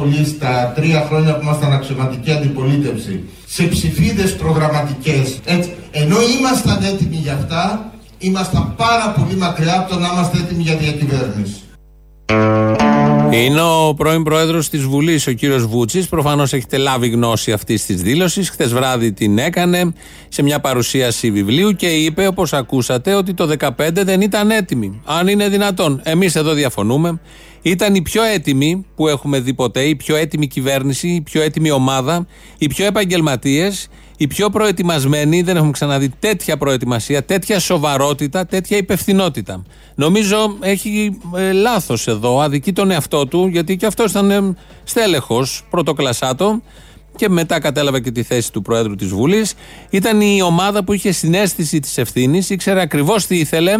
πολύ στα τρία χρόνια που ήμασταν αξιωματική αντιπολίτευση σε ψηφίδες προγραμματικές έτσι, ενώ ήμασταν έτοιμοι για αυτά ήμασταν πάρα πολύ μακριά από το να είμαστε έτοιμοι για διακυβέρνηση. Είναι ο πρώην πρόεδρος της Βουλής, ο κύριος Βούτσης. Προφανώς έχετε λάβει γνώση αυτής της δήλωσης. Χθες βράδυ την έκανε σε μια παρουσίαση βιβλίου και είπε, όπως ακούσατε, ότι το 2015 δεν ήταν έτοιμη. Αν είναι δυνατόν. Εμείς εδώ διαφωνούμε. Ήταν η πιο έτοιμη που έχουμε δει ποτέ, η πιο έτοιμη κυβέρνηση, η πιο έτοιμη ομάδα, οι πιο επαγγελματίες, οι πιο προετοιμασμένοι. Δεν έχουμε ξαναδεί τέτοια προετοιμασία, τέτοια σοβαρότητα, τέτοια υπευθυνότητα. Νομίζω έχει ε, λάθος εδώ, αδικεί τον εαυτό του, γιατί και αυτός ήταν ε, στέλεχος, πρωτοκλασάτο και μετά κατέλαβε και τη θέση του Προέδρου της Βουλής. Ήταν η ομάδα που είχε συνέστηση της ευθύνης, ήξερε ακριβώς τι ήθελε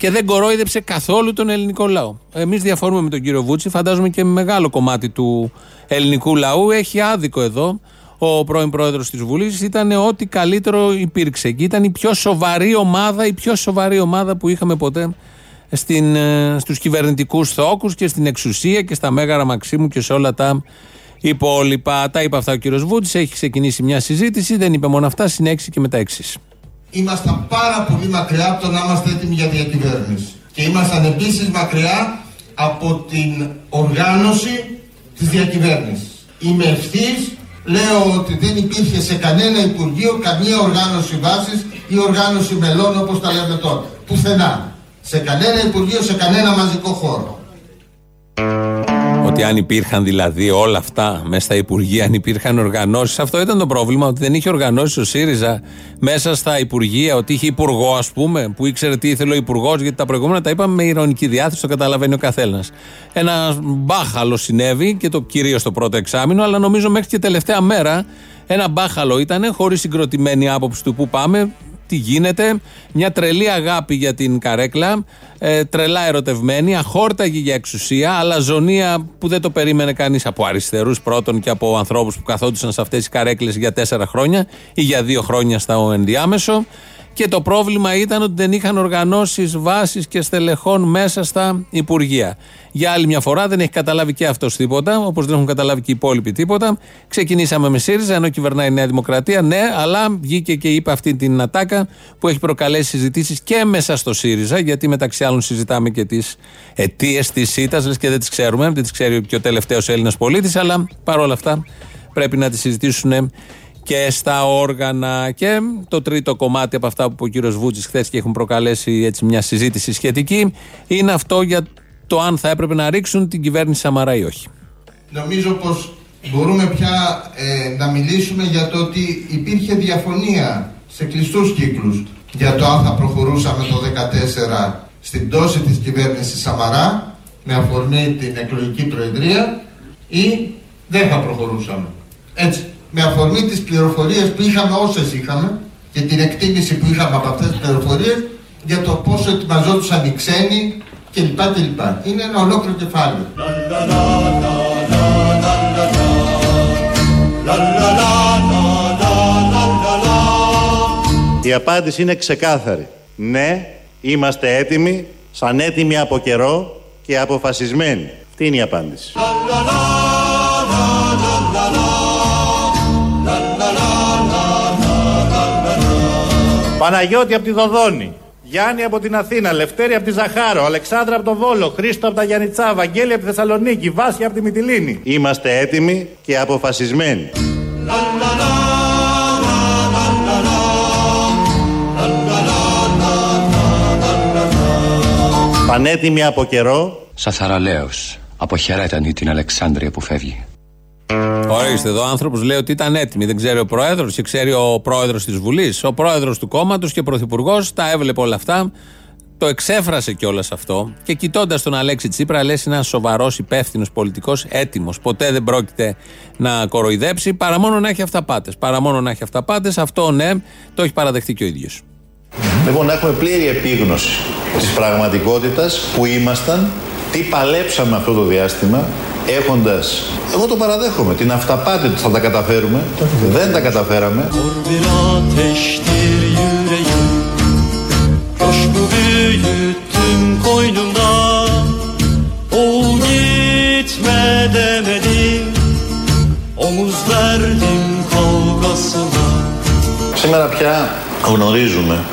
και δεν κορόιδεψε καθόλου τον ελληνικό λαό. Εμείς διαφορούμε με τον κύριο Βούτση, φαντάζομαι και μεγάλο κομμάτι του ελληνικού λαού έχει άδικο εδώ. Ο πρώην πρόεδρος της Βουλής ήταν ό,τι καλύτερο υπήρξε. Και ήταν η πιο σοβαρή ομάδα, η πιο σοβαρή ομάδα που είχαμε ποτέ στην, ε, στους κυβερνητικούς θόκους και στην εξουσία και στα Μέγαρα Μαξίμου και σε όλα τα υπόλοιπα. Τα είπε αυτά ο κύριος Βούτης, έχει ξεκινήσει μια συζήτηση, δεν είπε μόνο αυτά, συνέχισε και με τα εξής. Ήμασταν πάρα πολύ μακριά από το να είμαστε έτοιμοι για διακυβέρνηση. Και ήμασταν επίσης μακριά από την οργάνωση της διακυβέρνησης. Είμαι ευθύς, λέω ότι δεν υπήρχε σε κανένα Υπουργείο καμία οργάνωση βάσης ή οργάνωση μελών όπως τα λέμε τώρα. Πουθενά σε κανένα Υπουργείο, σε κανένα μαζικό χώρο. Ότι αν υπήρχαν δηλαδή όλα αυτά μέσα στα Υπουργεία, αν υπήρχαν οργανώσεις, αυτό ήταν το πρόβλημα. Ότι δεν είχε οργανώσει ο ΣΥΡΙΖΑ μέσα στα Υπουργεία, ότι είχε υπουργό, ας πούμε, που ήξερε τι ήθελε ο Υπουργός, γιατί τα προηγούμενα τα είπαμε με ηρωνική διάθεση, το καταλαβαίνει ο καθένας. Ένα μπάχαλο συνέβη και το κυρίως το πρώτο εξάμεινο, αλλά νομίζω μέχρι και τελευταία μέρα ένα μπάχαλο ήταν, χωρίς συγκροτημένη άποψη του που πάμε, τι γίνεται; Μια τρελή αγάπη για την καρέκλα, ε, τρελά ερωτευμένη, αχόρταγη για εξουσία, αλλά ζωνία που δεν το περίμενε κανείς από αριστερούς πρώτον και από ανθρώπους που καθόντουσαν σε αυτές τι καρέκλες για τέσσερα χρόνια ή για δύο χρόνια στα ενδιάμεσο. Και το πρόβλημα ήταν ότι δεν είχαν οργανώσει βάσεις και στελεχών μέσα στα Υπουργεία. Για άλλη μια φορά δεν έχει καταλάβει και αυτός τίποτα, όπως δεν έχουν καταλάβει και οι υπόλοιποι τίποτα. Ξεκινήσαμε με ΣΥΡΙΖΑ, ενώ κυβερνάει η Νέα Δημοκρατία. Ναι, αλλά βγήκε και είπε αυτή την ατάκα που έχει προκαλέσει συζητήσεις και μέσα στο ΣΥΡΙΖΑ, γιατί μεταξύ άλλων συζητάμε και τις αιτίες της ΣΥΤΑ, λες και δεν τις ξέρουμε, δεν τις ξέρει και ο τελευταίος Έλληνας πολίτης, αλλά παρόλα αυτά πρέπει να τις συζητήσουν και στα όργανα. Και το τρίτο κομμάτι από αυτά που είπε ο κύριος Βούτση χθες και έχουν προκαλέσει έτσι μια συζήτηση σχετική είναι αυτό για το αν θα έπρεπε να ρίξουν την κυβέρνηση Σαμαρά ή όχι. Νομίζω πως μπορούμε πια ε, να μιλήσουμε για το ότι υπήρχε διαφωνία σε κλειστούς κύκλους για το αν θα προχωρούσαμε το 2014 στην πτώση της κυβέρνησης Σαμαρά με αφορμή την εκλογική προεδρία ή δεν θα προχωρούσαμε. Έτσι με αφορμή τις πληροφορίες που είχαμε όσες είχαμε και την εκτίμηση που είχαμε από αυτές τις πληροφορίες για το πόσο ετοιμαζόντουσαν οι ξένοι κλπ. κλπ. Είναι ένα ολόκληρο κεφάλαιο. Η απάντηση είναι ξεκάθαρη. Ναι, είμαστε έτοιμοι, σαν έτοιμοι από καιρό και αποφασισμένοι. Τι είναι η απάντηση; Παναγιώτη από τη Δοδόνη. Γιάννη από την Αθήνα, Λευτέρη από τη Ζαχάρο, Αλεξάνδρα από το Βόλο, Χρήστο από τα Γιάννητσά, Βαγγέλη από τη Θεσσαλονίκη, Βάσια από τη Μυτιλίνη. Είμαστε έτοιμοι και αποφασισμένοι. Πανέτοιμοι από καιρό. Σαθαραλέος, αποχαιρέτανη την Αλεξάνδρεια που φεύγει. Ορίστε, εδώ ο άνθρωπος λέει ότι ήταν έτοιμοι. Δεν ξέρει ο πρόεδρος και ξέρει ο πρόεδρος της Βουλής. Ο πρόεδρος του κόμματος και πρωθυπουργός τα έβλεπε όλα αυτά. Το εξέφρασε κιόλας αυτό. Και κοιτώντας τον Αλέξη Τσίπρα, λες ένας σοβαρός, υπεύθυνος πολιτικός, έτοιμος. Ποτέ δεν πρόκειται να κοροϊδέψει παρά μόνο να έχει αυταπάτες. Παρά μόνο να έχει αυταπάτες, αυτό ναι, το έχει παραδεχτεί και ο ίδιος. Λοιπόν, να έχουμε πλήρη επίγνωση της πραγματικότητας που ήμασταν, τι παλέψαμε αυτό το διάστημα έχοντας, εγώ το παραδέχομαι, την αυταπάτη ότι θα τα καταφέρουμε, δεν τα καταφέραμε. Σήμερα πια γνωρίζουμε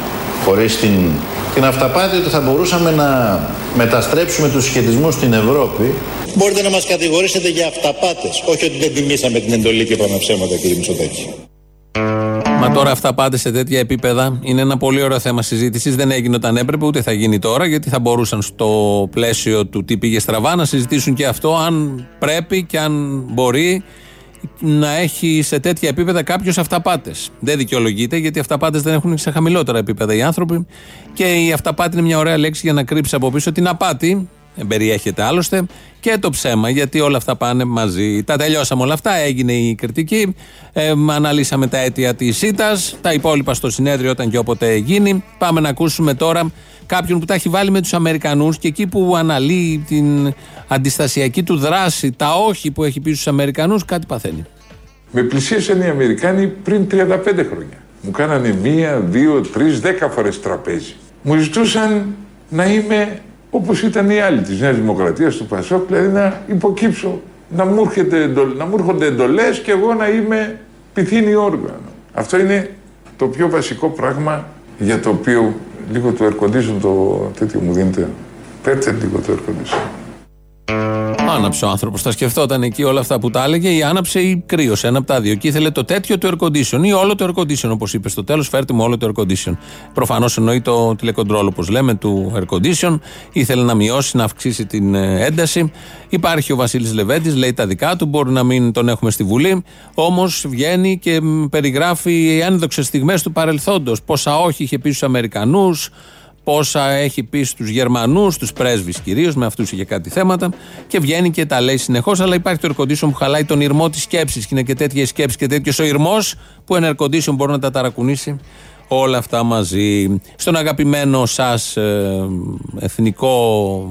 χωρίς την την αυταπάτη ότι θα μπορούσαμε να μεταστρέψουμε τους σχετισμούς στην Ευρώπη. Μπορείτε να μας κατηγορήσετε για αυταπάτες, όχι ότι δεν τιμήσαμε την εντολή και είπαμε ψέματα κύριε Μητσοτάκη. Μα τώρα αυτά πάτε σε τέτοια επίπεδα. Είναι ένα πολύ ωραίο θέμα συζήτησης. Δεν έγινε όταν έπρεπε, ούτε θα γίνει τώρα, γιατί θα μπορούσαν στο πλαίσιο του τι πήγε στραβά να συζητήσουν και αυτό, αν πρέπει και αν μπορεί να έχει σε τέτοια επίπεδα κάποιος αυταπάτες. Δεν δικαιολογείται, γιατί αυταπάτες δεν έχουν σε χαμηλότερα επίπεδα οι άνθρωποι. Και η αυταπάτη είναι μια ωραία λέξη για να κρύψει από πίσω την απάτη, περιέχεται άλλωστε, και το ψέμα, γιατί όλα αυτά πάνε μαζί. Τα τελειώσαμε όλα αυτά, έγινε η κριτική, ε, αναλύσαμε τα αίτια της ΣΥΤΑ, τα υπόλοιπα στο συνέδριο όταν και όποτε γίνει. Πάμε να ακούσουμε τώρα κάποιον που τα έχει βάλει με τους Αμερικανούς και εκεί που αναλύει την αντιστασιακή του δράση, τα όχι που έχει πει στους Αμερικανούς, κάτι παθαίνει. Με πλησίασαν οι Αμερικάνοι πριν 35 χρόνια. Μου κάνανε μία, δύο, τρεις, δέκα φορές τραπέζι. Μου ζητούσαν να είμαι όπως ήταν οι άλλοι της Νέας Δημοκρατίας, του Πασόκ, δηλαδή να υποκύψω, να μου, έρχεται, να μου έρχονται εντολές και εγώ να είμαι πυθύνη όργανο. Αυτό είναι το πιο βασικό πράγμα για το οποίο λίγο το air condition το τέτοιο μου δίνετε. Πέρτε λίγο το air condition. Άναψε ο άνθρωπος. Τα σκεφτόταν εκεί όλα αυτά που τα έλεγε, ή άναψε ή κρύωσε. Ένα από τα δύο. Και ήθελε το τέτοιο του air condition ή όλο το air condition, όπως είπες στο τέλος. Φέρτε μου όλο το air condition. Προφανώς εννοεί το τηλεκοντρόλ, όπως λέμε, του air condition. Ήθελε να μειώσει, να αυξήσει την ε, ένταση. Υπάρχει ο Βασίλης Λεβέντης, λέει τα δικά του. Μπορεί να μην τον έχουμε στη Βουλή. Όμως βγαίνει και περιγράφει οι ένδοξε στιγμές του παρελθόντος. Πόσα όχι είχε πει στους Αμερικανούς, πόσα έχει πει στους Γερμανούς, στους πρέσβεις κυρίως, με αυτούς είχε κάτι θέματα και βγαίνει και τα λέει συνεχώς. Αλλά υπάρχει το air που χαλάει τον ηρμό της σκέψης και είναι και τέτοια σκέψη και τέτοιος ο ηρμός που ένα air μπορεί να τα ταρακουνήσει όλα αυτά μαζί. Στον αγαπημένο σας ε, εθνικό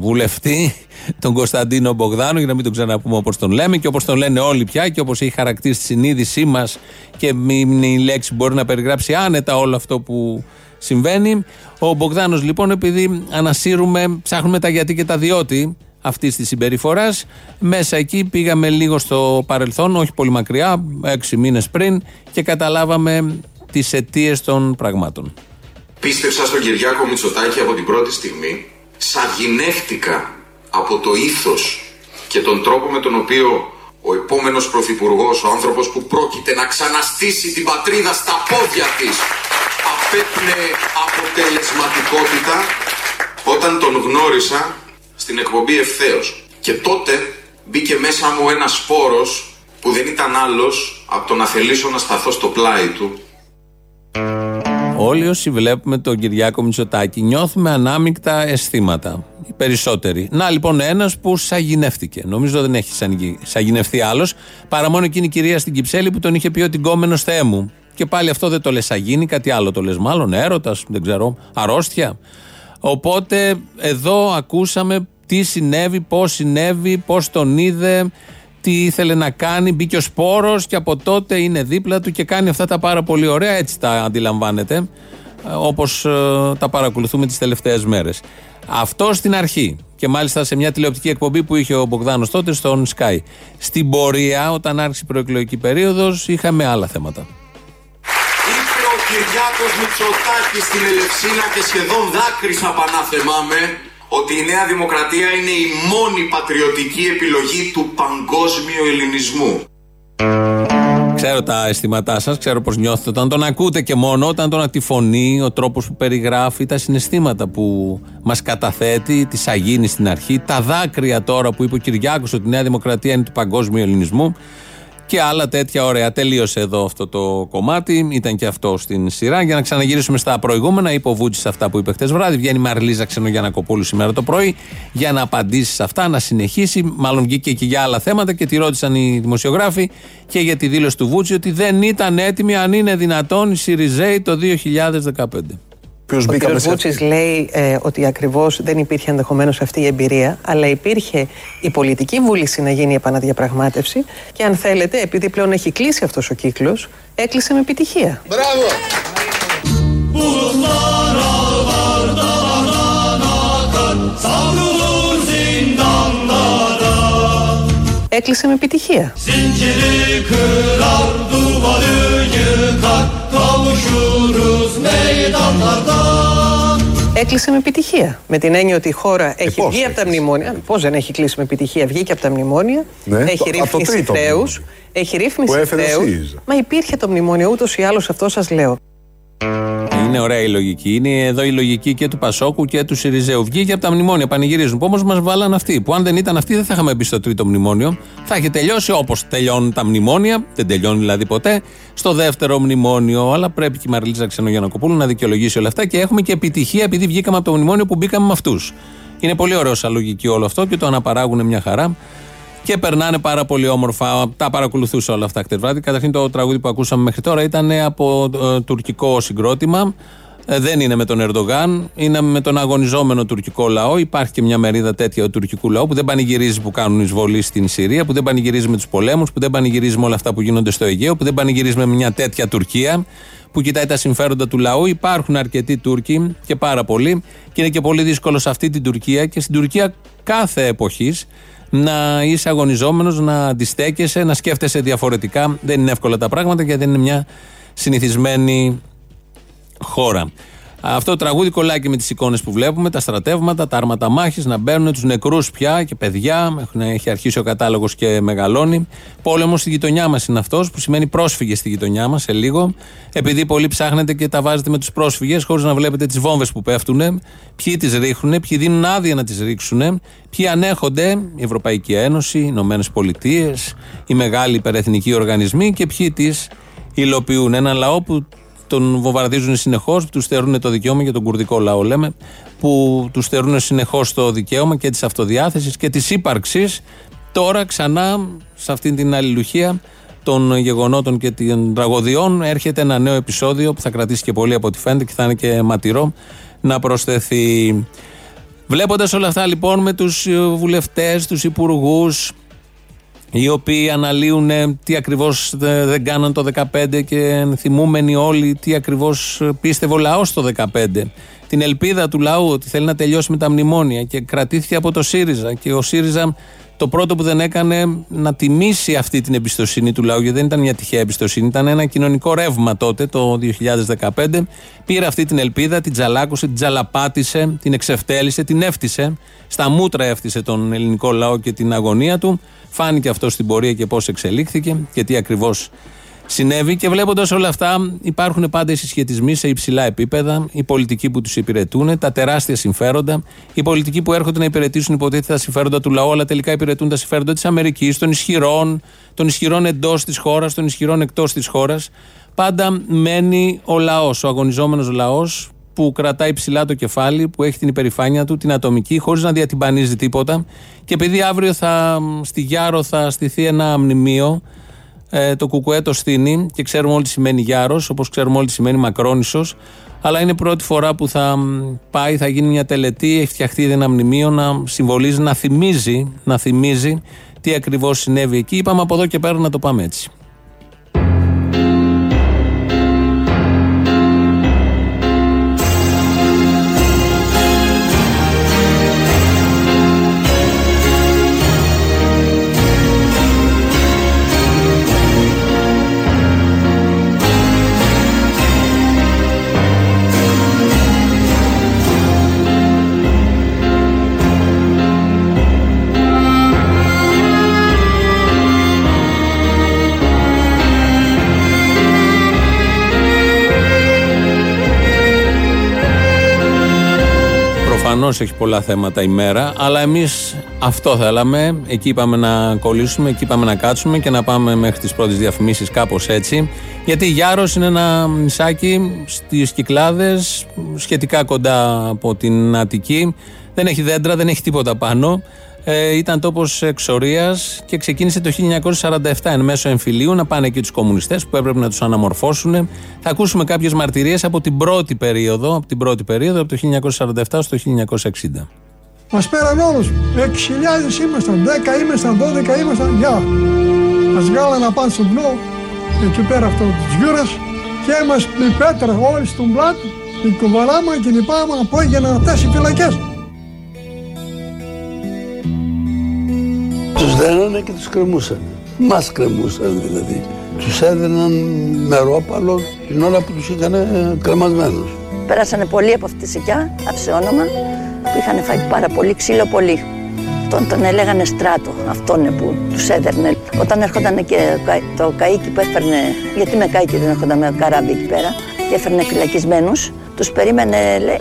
βουλευτή, τον Κωνσταντίνο Μπογδάνο, για να μην τον ξαναπούμε όπως τον λέμε και όπως τον λένε όλοι πια και όπως έχει χαρακτήσει τη συνείδησή μας και είναι η λέξη που μπορεί να περιγράψει άνετα όλο αυτό που συμβαίνει. Ο Μπογδάνος λοιπόν, επειδή ανασύρουμε, ψάχνουμε τα γιατί και τα διότι αυτής της συμπεριφοράς. Μέσα εκεί πήγαμε λίγο στο παρελθόν, όχι πολύ μακριά, έξι μήνες πριν, και καταλάβαμε τις αιτίες των πραγμάτων. Πίστεψα στον Κυριάκο Μητσοτάκη από την πρώτη στιγμή. Σαγηνεύτηκα από το ήθος και τον τρόπο με τον οποίο ο επόμενος πρωθυπουργός, ο άνθρωπος που πρόκειται να ξαναστήσει την πατρίδα στα πόδια της, απέπνε αποτελεσματικότητα όταν τον γνώρισα στην εκπομπή ευθέως. Και τότε μπήκε μέσα μου ένας σπόρος που δεν ήταν άλλος από το να θελήσω να σταθώ στο πλάι του Όλοι όσοι βλέπουμε τον Κυριάκο Μητσοτάκη νιώθουμε ανάμεικτα αισθήματα. Οι περισσότεροι. Να λοιπόν ένας που σαγηνεύτηκε. Νομίζω δεν έχει σαγηνευτεί άλλος. Παρά μόνο εκείνη η κυρία στην Κυψέλη που τον είχε πει ότι γκόμενος Θεέ μου. Και πάλι αυτό δεν το λες σαγίνη, κάτι άλλο το λες. Μάλλον έρωτας, δεν ξέρω, αρρώστια. Οπότε εδώ ακούσαμε τι συνέβη, πώς συνέβη, πώς τον είδε, τι ήθελε να κάνει. Μπήκε ο σπόρος και από τότε είναι δίπλα του και κάνει αυτά τα πάρα πολύ ωραία. Έτσι τα αντιλαμβάνεται, ε, όπως ε, τα παρακολουθούμε τις τελευταίες μέρες. Αυτό στην αρχή. Και μάλιστα σε μια τηλεοπτική εκπομπή που είχε ο Μπογδάνος τότε στον Sky. Στην πορεία, όταν άρχισε η προεκλογική περίοδος, είχαμε άλλα θέματα. Είπε ο Κυριάκο Μητσοτάκης στην Ελευσίνα και σχεδόν δάκρυσα πανάθεμά με ότι η Νέα Δημοκρατία είναι η μόνη πατριωτική επιλογή του παγκόσμιου ελληνισμού. Ξέρω τα αισθήματά σας, ξέρω πώς νιώθετε όταν τον ακούτε και μόνο όταν τον τη φωνή, ο τρόπος που περιγράφει, τα συναισθήματα που μας καταθέτει, τη σαγίνη στην αρχή, τα δάκρυα τώρα που είπε ο Κυριάκος ότι η Νέα Δημοκρατία είναι του παγκόσμιου ελληνισμού και άλλα τέτοια ωραία. Τελείωσε εδώ αυτό το κομμάτι. Ήταν και αυτό στην σειρά. Για να ξαναγυρίσουμε στα προηγούμενα, είπε ο Βούτση αυτά που είπε χτε βράδυ. Βγαίνει η Μαρλίζα Ξενογιανακοπούλου σήμερα το πρωί για να απαντήσει σε αυτά, να συνεχίσει. Μάλλον βγήκε και για άλλα θέματα και τη ρώτησαν οι δημοσιογράφοι και για τη δήλωση του Βούτση ότι δεν ήταν έτοιμοι αν είναι δυνατόν οι Σιριζέοι το 2015. Ο κ. Βούτσης λέει ε, ότι ακριβώς δεν υπήρχε ενδεχομένως αυτή η εμπειρία, αλλά υπήρχε η πολιτική βούληση να γίνει η επαναδιαπραγμάτευση και αν θέλετε, επειδή πλέον έχει κλείσει αυτός ο κύκλος, έκλεισε με επιτυχία. Μπράβο! Έκλεισε με επιτυχία. Έκλεισε με επιτυχία. Με την έννοια ότι η χώρα Ε, έχει βγει από τα μνημόνια. Πώς δεν έχει κλείσει με επιτυχία, βγήκε από τα μνημόνια. Ναι, έχει το- από το ρύθμιση τρίτο χρέου. μνημόνιο. Έχει ρύθμιση Που έφερε ο χρέου. ΣΥΡΙΖΑ. Μα υπήρχε το μνημόνιο ούτως ή άλλως, αυτό σας λέω. Είναι ωραία η λογική. Είναι εδώ η λογική και του Πασόκου και του Σιριζέου. Βγήκε από τα μνημόνια, πανηγυρίζουν. Που όμως μας βάλαν αυτοί. Που αν δεν ήταν αυτοί, δεν θα είχαμε μπει στο τρίτο μνημόνιο. Θα είχε τελειώσει όπως τελειώνουν τα μνημόνια. Δεν τελειώνει δηλαδή ποτέ. Στο δεύτερο μνημόνιο. Αλλά πρέπει και η Μαριλίζα Ξενογιανακοπούλου να δικαιολογήσει όλα αυτά. Και έχουμε και επιτυχία επειδή βγήκαμε από το μνημόνιο που μπήκαμε με αυτούς. Είναι πολύ ωραίο σαν λογική όλο αυτό και το αναπαράγουν μια χαρά. Και περνάνε πάρα πολύ όμορφα. Τα παρακολουθούσα όλα αυτά χτες βράδυ. Καταρχήν το τραγούδι που ακούσαμε μέχρι τώρα ήταν από ε, τουρκικό συγκρότημα. Ε, δεν είναι με τον Ερντογάν, είναι με τον αγωνιζόμενο τουρκικό λαό. Υπάρχει και μια μερίδα τέτοια του τουρκικού λαού που δεν πανηγυρίζει που κάνουν εισβολή στην Συρία, που δεν πανηγυρίζει με τους πολέμους, που δεν πανηγυρίζει με όλα αυτά που γίνονται στο Αιγαίο, που δεν πανηγυρίζει με μια τέτοια Τουρκία που κοιτάει τα συμφέροντα του λαού. Υπάρχουν αρκετοί Τούρκοι και πάρα πολλοί. Και είναι και πολύ δύσκολο σε αυτή την Τουρκία και στην Τουρκία κάθε εποχής να είσαι αγωνιζόμενος, να αντιστέκεσαι, να σκέφτεσαι διαφορετικά. Δεν είναι εύκολα τα πράγματα γιατί δεν είναι μια συνηθισμένη χώρα. Αυτό το τραγούδι κολλάει και με τις εικόνες που βλέπουμε, τα στρατεύματα, τα άρματα μάχης να μπαίνουν, τους νεκρούς πια και παιδιά. Έχουν, έχει αρχίσει ο κατάλογος και μεγαλώνει. Πόλεμος στη γειτονιά μας είναι αυτός, που σημαίνει πρόσφυγες στη γειτονιά μας σε λίγο. Επειδή πολλοί ψάχνετε και τα βάζετε με τους πρόσφυγες, χωρίς να βλέπετε τις βόμβες που πέφτουν, ποιοι τις ρίχνουν, ποιοι δίνουν άδεια να τις ρίξουν, ποιοι ανέχονται, η Ευρωπαϊκή Ένωση, οι Ηνωμένες Πολιτείες, οι μεγάλοι υπερεθνικοί οργανισμοί και ποιοι τις υλοποιούν. Ένα λαό που τον βομβαρδίζουν συνεχώς, τους στερούν το δικαίωμα για τον κουρδικό λαό, λέμε, που τους στερούν συνεχώς το δικαίωμα και της αυτοδιάθεσης και της ύπαρξης. Τώρα ξανά σε αυτήν την αλληλουχία των γεγονότων και των τραγωδιών έρχεται ένα νέο επεισόδιο που θα κρατήσει και πολύ από ό,τι φαίνεται και θα είναι και ματηρό να προσθεθεί. Βλέποντας όλα αυτά λοιπόν με τους βουλευτές, τους υπουργούς, οι οποίοι αναλύουν ε, τι ακριβώς δε- δεν κάναν το 15 και θυμούμενοι όλοι τι ακριβώς πίστευε ο λαός το 15. Την ελπίδα του λαού ότι θέλει να τελειώσει με τα μνημόνια και κρατήθηκε από το ΣΥΡΙΖΑ και ο ΣΥΡΙΖΑ το πρώτο που δεν έκανε να τιμήσει αυτή την εμπιστοσύνη του λαού γιατί δεν ήταν μια τυχαία εμπιστοσύνη, ήταν ένα κοινωνικό ρεύμα τότε το 2015 πήρε αυτή την ελπίδα, την τζαλάκωσε, την τζαλαπάτησε, την εξευτέλισε, την έφτισε. Στα μούτρα έφτισε τον ελληνικό λαό και την αγωνία του. Φάνηκε αυτό στην πορεία και πώς εξελίχθηκε και τι ακριβώς συνέβη. Και βλέποντας όλα αυτά, υπάρχουν πάντα οι συσχετισμοί σε υψηλά επίπεδα, οι πολιτικοί που τους υπηρετούν, τα τεράστια συμφέροντα, οι πολιτικοί που έρχονται να υπηρετήσουν υποτίθεται τα συμφέροντα του λαού, αλλά τελικά υπηρετούν τα συμφέροντα της Αμερικής, των ισχυρών, των ισχυρών εντός της χώρας, των ισχυρών εκτός της χώρας. Πάντα μένει ο λαός, ο αγωνιζόμενος λαός, που κρατάει ψηλά το κεφάλι, που έχει την υπερηφάνεια του, την ατομική, χωρίς να διατυμπανίζει τίποτα. Και επειδή αύριο θα, στη Γιάρο θα στηθεί ένα μνημείο, ε, το Κουκουέ το στείνει και ξέρουμε όλοι τι σημαίνει Γιάρος, όπως ξέρουμε όλοι τι σημαίνει Μακρόνισος. Αλλά είναι πρώτη φορά που θα μ, πάει, θα γίνει μια τελετή, έχει φτιαχτεί ήδη ένα μνημείο να συμβολίζει, να θυμίζει, να θυμίζει τι ακριβώς συνέβη εκεί. Είπαμε από εδώ και πέρα να το πάμε έτσι. Έχει πολλά θέματα η μέρα, αλλά εμείς αυτό θέλαμε. Εκεί είπαμε να κολλήσουμε, εκεί είπαμε να κάτσουμε και να πάμε μέχρι τις πρώτες διαφημίσεις, κάπως έτσι. Γιατί Γιάρος είναι ένα νησάκι στις Κυκλάδες, σχετικά κοντά από την Αττική. Δεν έχει δέντρα, δεν έχει τίποτα πάνω. Ε, ήταν τόπος εξορίας και ξεκίνησε το 1947 εν μέσω εμφυλίου να πάνε εκεί τους κομμουνιστές που έπρεπε να τους αναμορφώσουν. Θα ακούσουμε κάποιες μαρτυρίες από την πρώτη περίοδο, από την πρώτη περίοδο, από το 1947 στο 1960. Μας πέραν όλους. 6.000 ήμασταν, 10 ήμασταν, 12 ήμασταν, γεια. Μας βγάλανε πάνω στον πνό, εκεί πέρα αυτό της γιούρας και μας με πέτρα όλοι στον πλάτη, την κουβαλάμε και λυπάμε από έγιναν αυτές οι φυλακές. Τους δένανε και τους κρεμούσαν. Μας κρεμούσαν δηλαδή. Τους έδαιναν νερόπαλο την ώρα που τους είχαν κρεμασμένους. Πέρασανε πολλοί από αυτή τη σικιά, άφησε όνομα, που είχαν φάει πάρα πολύ ξύλο πολύ. Αυτόν τον έλεγανε στράτο, αυτόν που τους έδερνε. Όταν έρχονταν και το καίκι που έφερνε, γιατί με καίκι δεν έρχονταν με καράβι εκεί πέρα, και έφερνε φυλακισμένους, τους περίμενε,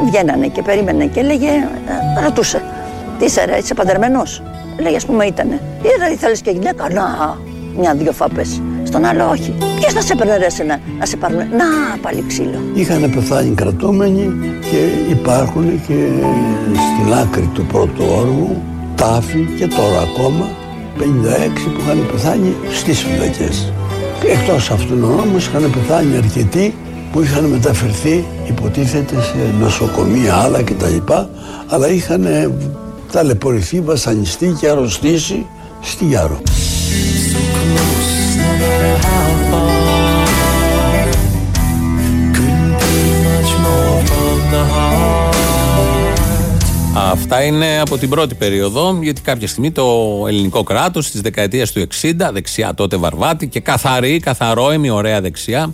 βγαίνανε και περίμενε και έλεγε, ε, ρωτούσε, τι είσαι ρε, είσαι παντρεμένος; Λέγε, ας πούμε, ήτανε. Ή θέλεις και γυναίκα, να, μια-δυο φάπες. Στον άλλο, όχι. Ποιος θα σε έπαιρνε να, να σε πάρουν. Να, πάλι ξύλο. Είχαν πεθάνει κρατούμενοι και υπάρχουν και στην άκρη του πρώτου όργου τάφοι και τώρα ακόμα 56 που είχαν πεθάνει στις φυλακές. Εκτός αυτών όμως είχαν πεθάνει αρκετοί που είχαν μεταφερθεί υποτίθεται σε νοσοκομεία άλλα κτλ. Αλλά είχαν ταλαιπωρηθεί, βασανιστεί και αρρωστήσει στη Γιάρο. Αυτά είναι από την πρώτη περίοδο, γιατί κάποια στιγμή το ελληνικό κράτος στις δεκαετίες του 60, δεξιά τότε Βαρβάτη και καθαρή, καθαρόεμη, ωραία δεξιά,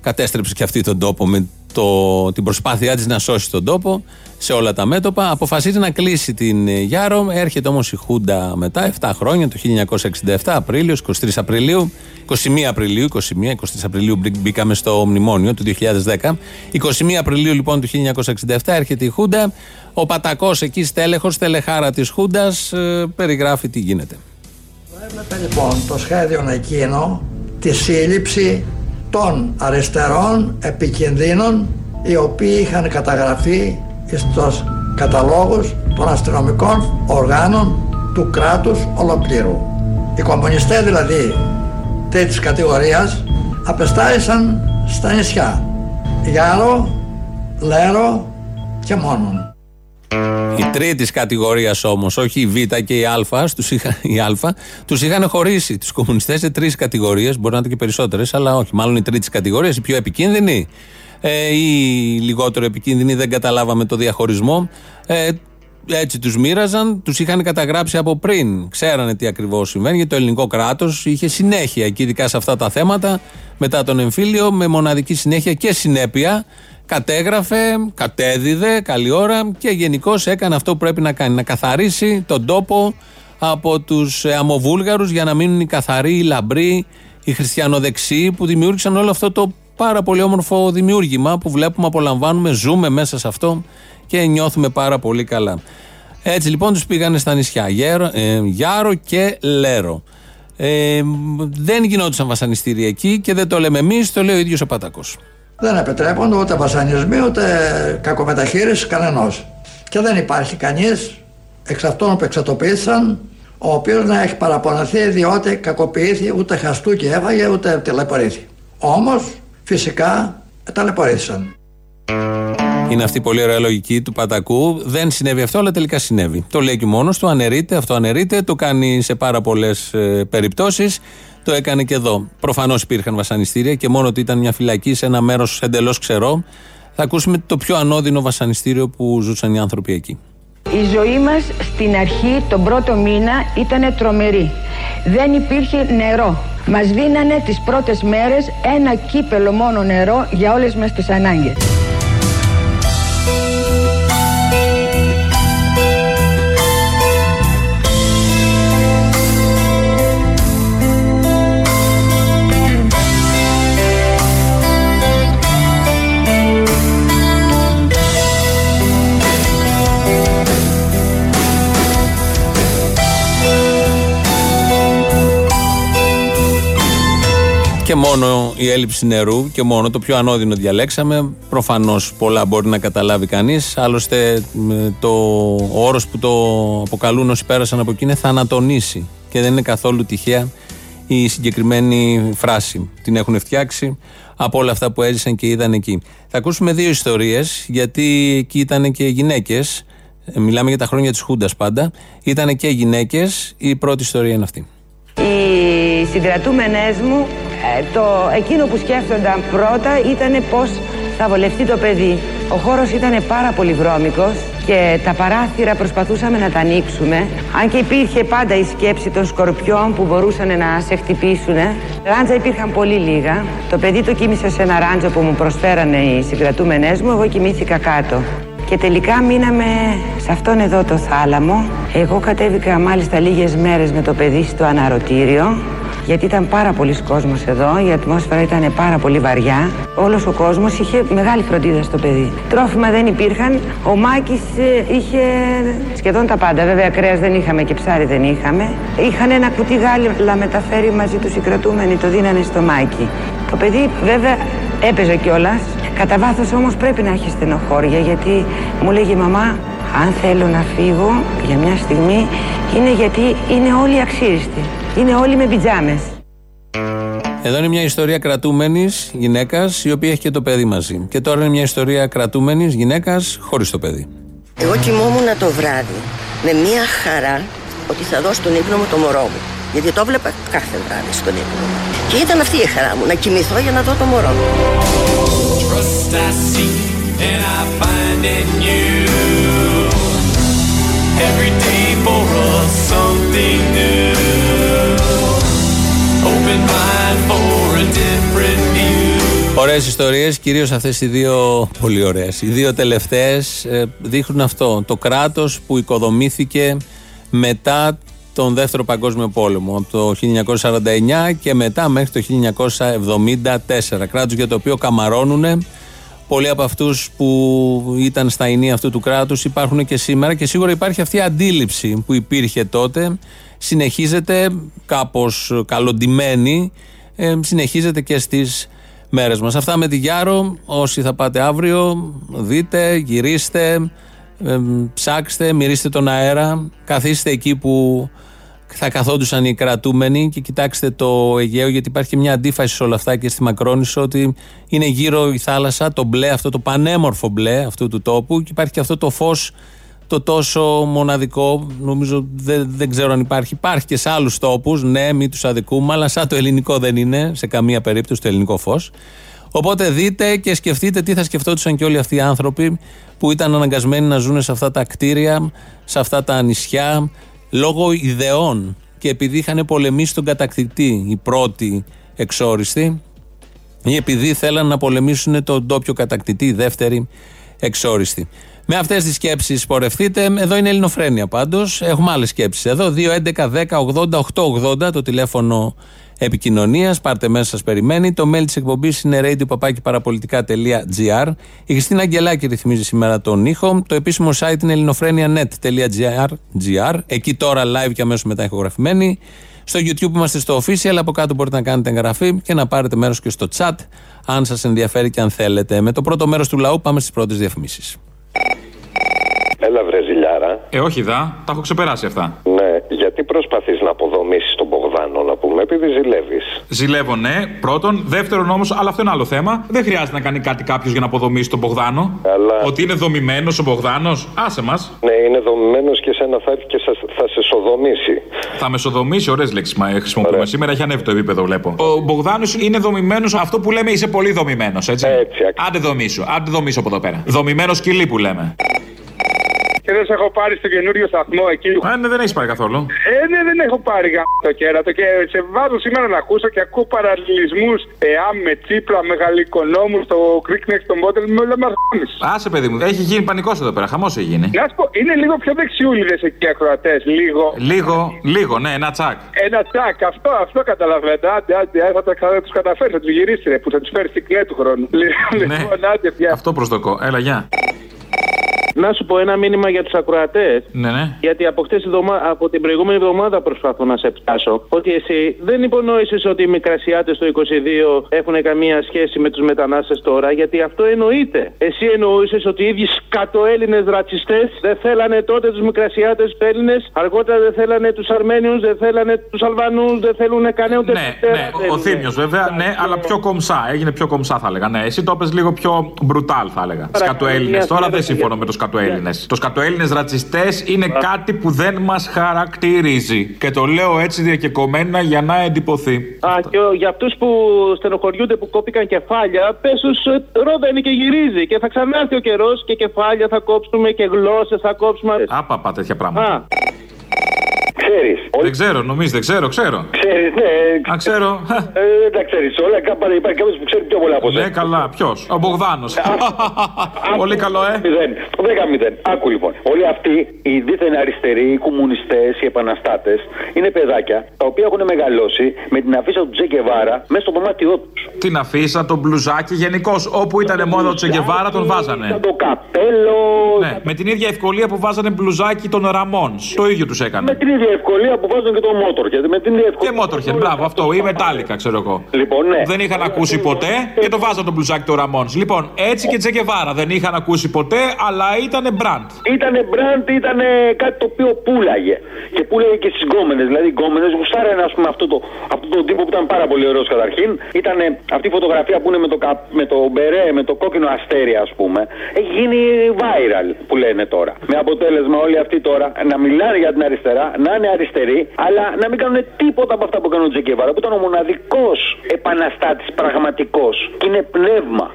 κατέστρεψε και αυτή τον τόπο με το, την προσπάθειά της να σώσει τον τόπο σε όλα τα μέτωπα. Αποφασίζει να κλείσει την ε, Γιάρο. Έρχεται όμως η Χούντα μετά, 7 χρόνια, το 1967, Απρίλιο, 23 Απριλίου, 21 Απριλίου, 21, 23 Απριλίου μπήκαμε στο μνημόνιο του 2010. 21 Απριλίου λοιπόν του 1967 έρχεται η Χούντα. Ο Πατακός εκεί στέλεχος, τελεχάρα της Χούντας, ε, περιγράφει τι γίνεται. Έβλεπε λοιπόν το σχέδιο εκείνο τη σύλληψη των αριστερών επικινδύνων οι οποίοι είχαν καταγραφεί στους καταλόγους των αστυνομικών οργάνων του κράτους ολοκλήρου. Οι κομμουνιστές δηλαδή τέτοιης κατηγορίας απεστάρισαν στα νησιά Γιάρο, Λέρο και Μόνον. Η τρίτη κατηγορίας όμως, όχι η Β και η Α, τους είχα, η Α, τους είχαν χωρίσει τους κομμουνιστές σε τρεις κατηγορίες. Μπορεί να είναι και περισσότερες, αλλά όχι. Μάλλον η τρίτη κατηγορία, η πιο επικίνδυνη ε, ή λιγότερο επικίνδυνη, δεν καταλάβαμε το διαχωρισμό. Ε, έτσι τους μοίραζαν, τους είχαν καταγράψει από πριν. Ξέρανε τι ακριβώς συμβαίνει, γιατί το ελληνικό κράτος είχε συνέχεια εκεί, ειδικά σε αυτά τα θέματα, μετά τον εμφύλιο, με μοναδική συνέχεια και συνέπεια κατέγραφε, κατέδιδε, καλή ώρα και γενικώς έκανε αυτό που πρέπει να κάνει. Να καθαρίσει τον τόπο από τους ε, αμοβούλγαρους για να μείνουν οι καθαροί, οι λαμπροί, οι χριστιανοδεξιοί που δημιούργησαν όλο αυτό το πάρα πολύ όμορφο δημιούργημα που βλέπουμε, απολαμβάνουμε, ζούμε μέσα σε αυτό και νιώθουμε πάρα πολύ καλά. Έτσι λοιπόν τους πήγανε στα νησιά Γέρο, ε, Γιάρο και Λέρο. Ε, δεν γινόντουσαν βασανιστήρια εκεί και δεν το λέμε εμείς, το λέει ο ίδιος ο Πατακός. Δεν επιτρέπονται ούτε βασανισμοί ούτε κακομεταχείριση κανενός. Και δεν υπάρχει κανείς εξ αυτών που εξατοπίσαν ο οποίος να έχει παραπονεθεί διότι κακοποιήθη ούτε χαστούκι έφαγε ούτε ταλαιπωρήθη. Όμως φυσικά ταλαιπωρήθησαν. Είναι αυτή η πολύ ωραία λογική του Πατακού. Δεν συνέβη αυτό, αλλά τελικά συνέβη. Το λέει και μόνος του, αναιρείται, αυτό αναιρείται, το κάνει σε πάρα πολλές ε, περιπτώσεις. Το έκανε και εδώ. Προφανώς υπήρχαν βασανιστήρια και μόνο ότι ήταν μια φυλακή σε ένα μέρος εντελώς ξερό. Θα ακούσουμε το πιο ανώδυνο βασανιστήριο που ζούσαν οι άνθρωποι εκεί. Η ζωή μας στην αρχή, τον πρώτο μήνα, ήταν τρομερή. Δεν υπήρχε νερό. Μας δίνανε τις πρώτες μέρες ένα κύπελο μόνο νερό για όλες μας τις ανάγκες. Μόνο η έλλειψη νερού και μόνο το πιο ανώδυνο διαλέξαμε. Προφανώς πολλά μπορεί να καταλάβει κανείς. Άλλωστε, το όρος που το αποκαλούν όσοι πέρασαν από εκεί είναι θανατονίσει. Και δεν είναι καθόλου τυχαία η συγκεκριμένη φράση. Την έχουν φτιάξει από όλα αυτά που έζησαν και είδαν εκεί. Θα ακούσουμε δύο ιστορίες, γιατί εκεί ήταν και γυναίκες. Ε, μιλάμε για τα χρόνια της Χούντας πάντα. Ήταν και γυναίκες. Η πρώτη ιστορία είναι αυτή. Οι συγκρατούμενες μου ε, το, εκείνο που σκέφτονταν πρώτα ήταν πώς θα βολευτεί το παιδί. Ο χώρος ήταν πάρα πολύ βρώμικος και τα παράθυρα προσπαθούσαμε να τα ανοίξουμε. Αν και υπήρχε πάντα η σκέψη των σκορπιών που μπορούσαν να σε χτυπήσουν. Ράντζα υπήρχαν πολύ λίγα. Το παιδί το κοίμησε σε ένα ράντζο που μου προσφέρανε οι συγκρατούμενές μου. Εγώ κοιμήθηκα κάτω. Και τελικά μείναμε σε αυτόν εδώ το θάλαμο. Εγώ κατέβηκα μάλιστα λίγες μέρες με το παιδί στο αναρωτήριο γιατί ήταν πάρα πολλοί κόσμος εδώ, η ατμόσφαιρα ήταν πάρα πολύ βαριά. Όλος ο κόσμος είχε μεγάλη φροντίδα στο παιδί. Τρόφιμα δεν υπήρχαν. Ο Μάκης ε, είχε σχεδόν τα πάντα. Βέβαια κρέας δεν είχαμε και ψάρι δεν είχαμε. Είχαν ένα κουτί γάλα μεταφέρει μαζί τους οι κρατούμενοι, το δίνανε στο Μάκη. Το παιδί βέβαια έπαιζε κιόλας. Κατά βάθος όμως πρέπει να έχει στενοχώρια γιατί μου λέγει η μαμά αν θέλω να φύγω για μια στιγμή είναι γιατί είναι όλοι αξίριστοι. Είναι όλοι με πιτζάμες. Εδώ είναι μια ιστορία κρατούμενης γυναίκας η οποία έχει και το παιδί μαζί. Και τώρα είναι μια ιστορία κρατούμενης γυναίκας χωρίς το παιδί. Εγώ κοιμόμουν το βράδυ με μια χαρά ότι θα δώσω τον ύπνο μου το μωρό μου. Γιατί το βλέπα κάθε βράδυ στον ύπνο μου. Και ήταν αυτή η χαρά μου, να κοιμηθώ για να δω το μωρό μου. Every day for us something new. Open mind for a different view. Ωραίες ιστορίες, κυρίως αυτές οι δύο πολύ ωραίες. Οι δύο τελευταίες ε, δείχνουν αυτό. Το κράτος που οικοδομήθηκε μετά τον Δεύτερο Παγκόσμιο Πόλεμο από το 1949 και μετά μέχρι το 1974. Κράτος για το οποίο καμαρώνουν πολλοί από αυτούς που ήταν στα ενία αυτού του κράτους υπάρχουν και σήμερα και σίγουρα υπάρχει αυτή η αντίληψη που υπήρχε τότε. Συνεχίζεται κάπως καλοντημένη, ε, συνεχίζεται και στις μέρες μας. Αυτά με τη Γιάρο. Όσοι θα πάτε αύριο, δείτε, γυρίστε, ε, ψάξτε, μυρίστε τον αέρα, καθίστε εκεί που θα καθόντουσαν οι κρατούμενοι και κοιτάξτε το Αιγαίο γιατί υπάρχει μια αντίφαση σε όλα αυτά και στη Μακρόνισο ότι είναι γύρω η θάλασσα, το μπλε, αυτό το πανέμορφο μπλε αυτού του τόπου και υπάρχει και αυτό το φως το τόσο μοναδικό, νομίζω δεν, δεν ξέρω αν υπάρχει. Υπάρχει και σε άλλους τόπους, ναι, μην τους αδικούμε, αλλά σαν το ελληνικό δεν είναι σε καμία περίπτωση το ελληνικό φως. Οπότε δείτε και σκεφτείτε τι θα σκεφτόντουσαν και όλοι αυτοί οι άνθρωποι που ήταν αναγκασμένοι να ζουν σε αυτά τα κτίρια, σε αυτά τα νησιά, λόγω ιδεών και επειδή είχαν πολεμήσει τον κατακτητή οι πρώτοι εξόριστοι ή επειδή θέλαν να πολεμήσουν τον ντόπιο κατακτητή οι δεύτεροι εξόριστοι. Με αυτές τις σκέψεις πορευτείτε. Εδώ είναι Ελληνοφρένια πάντως. Έχουμε άλλες σκέψεις εδώ. 2, 11, 10, 80, 8, το τηλέφωνο επικοινωνίας. Πάρτε μέσα, σας περιμένει. Το mail της εκπομπής είναι radio.parapolitica.gr. Η Χριστίνα Αγγελάκη ρυθμίζει σήμερα τον ήχο. Το επίσημο site είναι ελληνοφρένια.net.gr. Εκεί τώρα live και αμέσως μετά ηχογραφημένη. Στο YouTube είμαστε στο official. Από κάτω μπορείτε να κάνετε εγγραφή και να πάρετε μέρος και στο chat, αν σας ενδιαφέρει και αν θέλετε. Με το πρώτο μέρος του λαού πάμε στις πρώτες διαφημίσεις. Έλα, βρε ζηλιάρα. Ε, όχι δα, τα έχω ξεπεράσει αυτά. Ναι, γιατί προσπαθείς να αποδομήσεις τον Μπογδάνο, να πούμε, επειδή ζηλεύεις. Ζηλεύω, ναι. Πρώτον. Δεύτερον όμως, αλλά αυτό είναι άλλο θέμα. Δεν χρειάζεται να κάνει κάτι κάποιος για να αποδομήσει τον Μπογδάνο. Αλλά... Ότι είναι δομημένος ο Μπογδάνος. Άσε μα. Ναι, είναι δομημένος και σένα θα έρθει και θα σε σοδομήσει. Θα με σοδομήσει, ωραίες λέξεις χρησιμοποιούμε. Ωραία. Σήμερα έχει ανέβει το επίπεδο, βλέπω. Ο Μπογδάνος είναι δομημένος αυτό που λέμε είσαι πολύ δομημένος, έτσι. Έτσι, Άντε δομήσω, άντε δομήσω από εδώ πέρα. Δομημένος σκυλί που λέμε και δεν σε έχω πάρει στο καινούριο σταθμό εκεί. Α, ναι, δεν έχεις πάρει καθόλου. Ε, ναι, δεν έχω πάρει το κέρατο και σε βάζω σήμερα να ακούσω και ακούω παραλληλισμούς ΕΑΜ με τσίπλα, μεγαλοοικονόμου, το Next, το Μότελ με όλα μας. Άσε, παιδί μου, έχει γίνει πανικός εδώ πέρα, χαμός έχει γίνει. Να σου πω, είναι λίγο πιο δεξιούλιδες εκεί οι ακροατές, λίγο. Λίγο, λίγο, ναι, ένα τσακ. Ένα τσακ, αυτό, αυτό καταλαβαίνετε. Άντε, άντε, θα, θα τους καταφέρεις, θα τους γυρίσεις, που θα τους φέρεις στην κλέ του χρόνου. Ναι. Λοιπόν, αυτό προσδοκώ, έλα, γεια. Να σου πω ένα μήνυμα για τους ακροατές. Ναι, ναι. Γιατί από, χτες από την προηγούμενη εβδομάδα προσπαθώ να σε πιάσω. Ότι εσύ δεν υπονόησε ότι οι μικρασιάτες το 22 έχουν καμία σχέση με τους μετανάστες τώρα. Γιατί αυτό εννοείται. Εσύ εννοούσες ότι οι ίδιοι σκατοέλληνε ρατσιστές δεν θέλανε τότε τους μικρασιάτες Έλληνες. Αργότερα δεν θέλανε τους Αρμένιους, δεν θέλανε τους Αλβανούς, δεν θέλουν κανένα ούτε Ναι, ναι. Ο Θήμιος βέβαια, ναι, αλλά πιο κομψά. Έγινε πιο κομψά θα έλεγα. Ναι, εσύ το είπε λίγο πιο μπρουτάλ θα έλεγα. Σκατοέλληνε. Τώρα δεν συμφωνώ με το σκατοέλληνες σκατοέλληνε. Το σκατοέλληνες ρατσιστές είναι κάτι που δεν μας χαρακτηρίζει. Και το λέω έτσι διακεκομένα για να εντυπωθεί. Α, και ο- για αυτούς που στενοχωριούνται που κόπηκαν κεφάλια, πες τους ρόδα είναι και γυρίζει. Και θα ξανάρθει ο καιρός και κεφάλια θα κόψουμε και γλώσσες θα κόψουμε. Άπαπα τέτοια πράγματα. Α, Ξέρεις. Δεν ξέρω, νομίζω, δεν ξέρω, ξέρω. Ξέρεις, ναι. Α, ξέρω. Ε, δεν τα ξέρεις όλα. Κάπου υπάρχει κάποιος που ξέρει πιο πολλά από Ναι, καλά, ποιος; Ο Μπογδάνος. Πολύ καλό, ε. Μηδέν. Δέκα μηδέν. Άκου λοιπόν. Όλοι αυτοί οι δίθεν αριστεροί, οι κομμουνιστές, οι επαναστάτες είναι παιδάκια τα οποία έχουν μεγαλώσει με την αφίσα του Τζεκεβάρα μέσα στο δωμάτιό τους. Την αφίσα, τον μπλουζάκι γενικώ. Όπου ήταν μόνο ο Τσεκεβάρα τον βάζανε. Το καπέλο. Ναι, με την ίδια ευκολία που βάζανε μπλουζάκι των Ραμόν. Το ίδιο τους έκανε. Με την ίδια ευκολία που βάζουν και το Motorhead. Με την ίδια ευκολία. Και Motorhead, μπράβο, αυτό. Ή Μετάλλικα, ξέρω εγώ. Λοιπόν, ναι. Δεν είχαν ακούσει ποτέ και το βάζαν τον μπλουζάκι του Ραμόν. Λοιπόν, έτσι και Τσεκεβάρα δεν είχαν ακούσει ποτέ, αλλά ήταν μπραντ. Ήτανε μπραντ, ήταν κάτι το οποίο πουλάγε. Και πουλάγε και στις γκόμενες. Δηλαδή, οι γκόμενες γουστάρανε ας πούμε, αυτό το, αυτό το τύπο που ήταν πάρα πολύ ωραίος καταρχήν. Ήταν αυτή η φωτογραφία που είναι με το, κα- με το μπερέ, με το κόκκινο αστέρι, ας πούμε. Έχει γίνει viral που λένε τώρα. Με αποτέλεσμα όλοι αυτοί τώρα να μιλάνε για την αριστερά, να είναι αριστεροί, αλλά να μην κάνουν τίποτα από αυτά που έκανε ο Τζεκεβάρα, που ήταν ο μοναδικός επαναστάτης πραγματικός. Και είναι πνεύμα.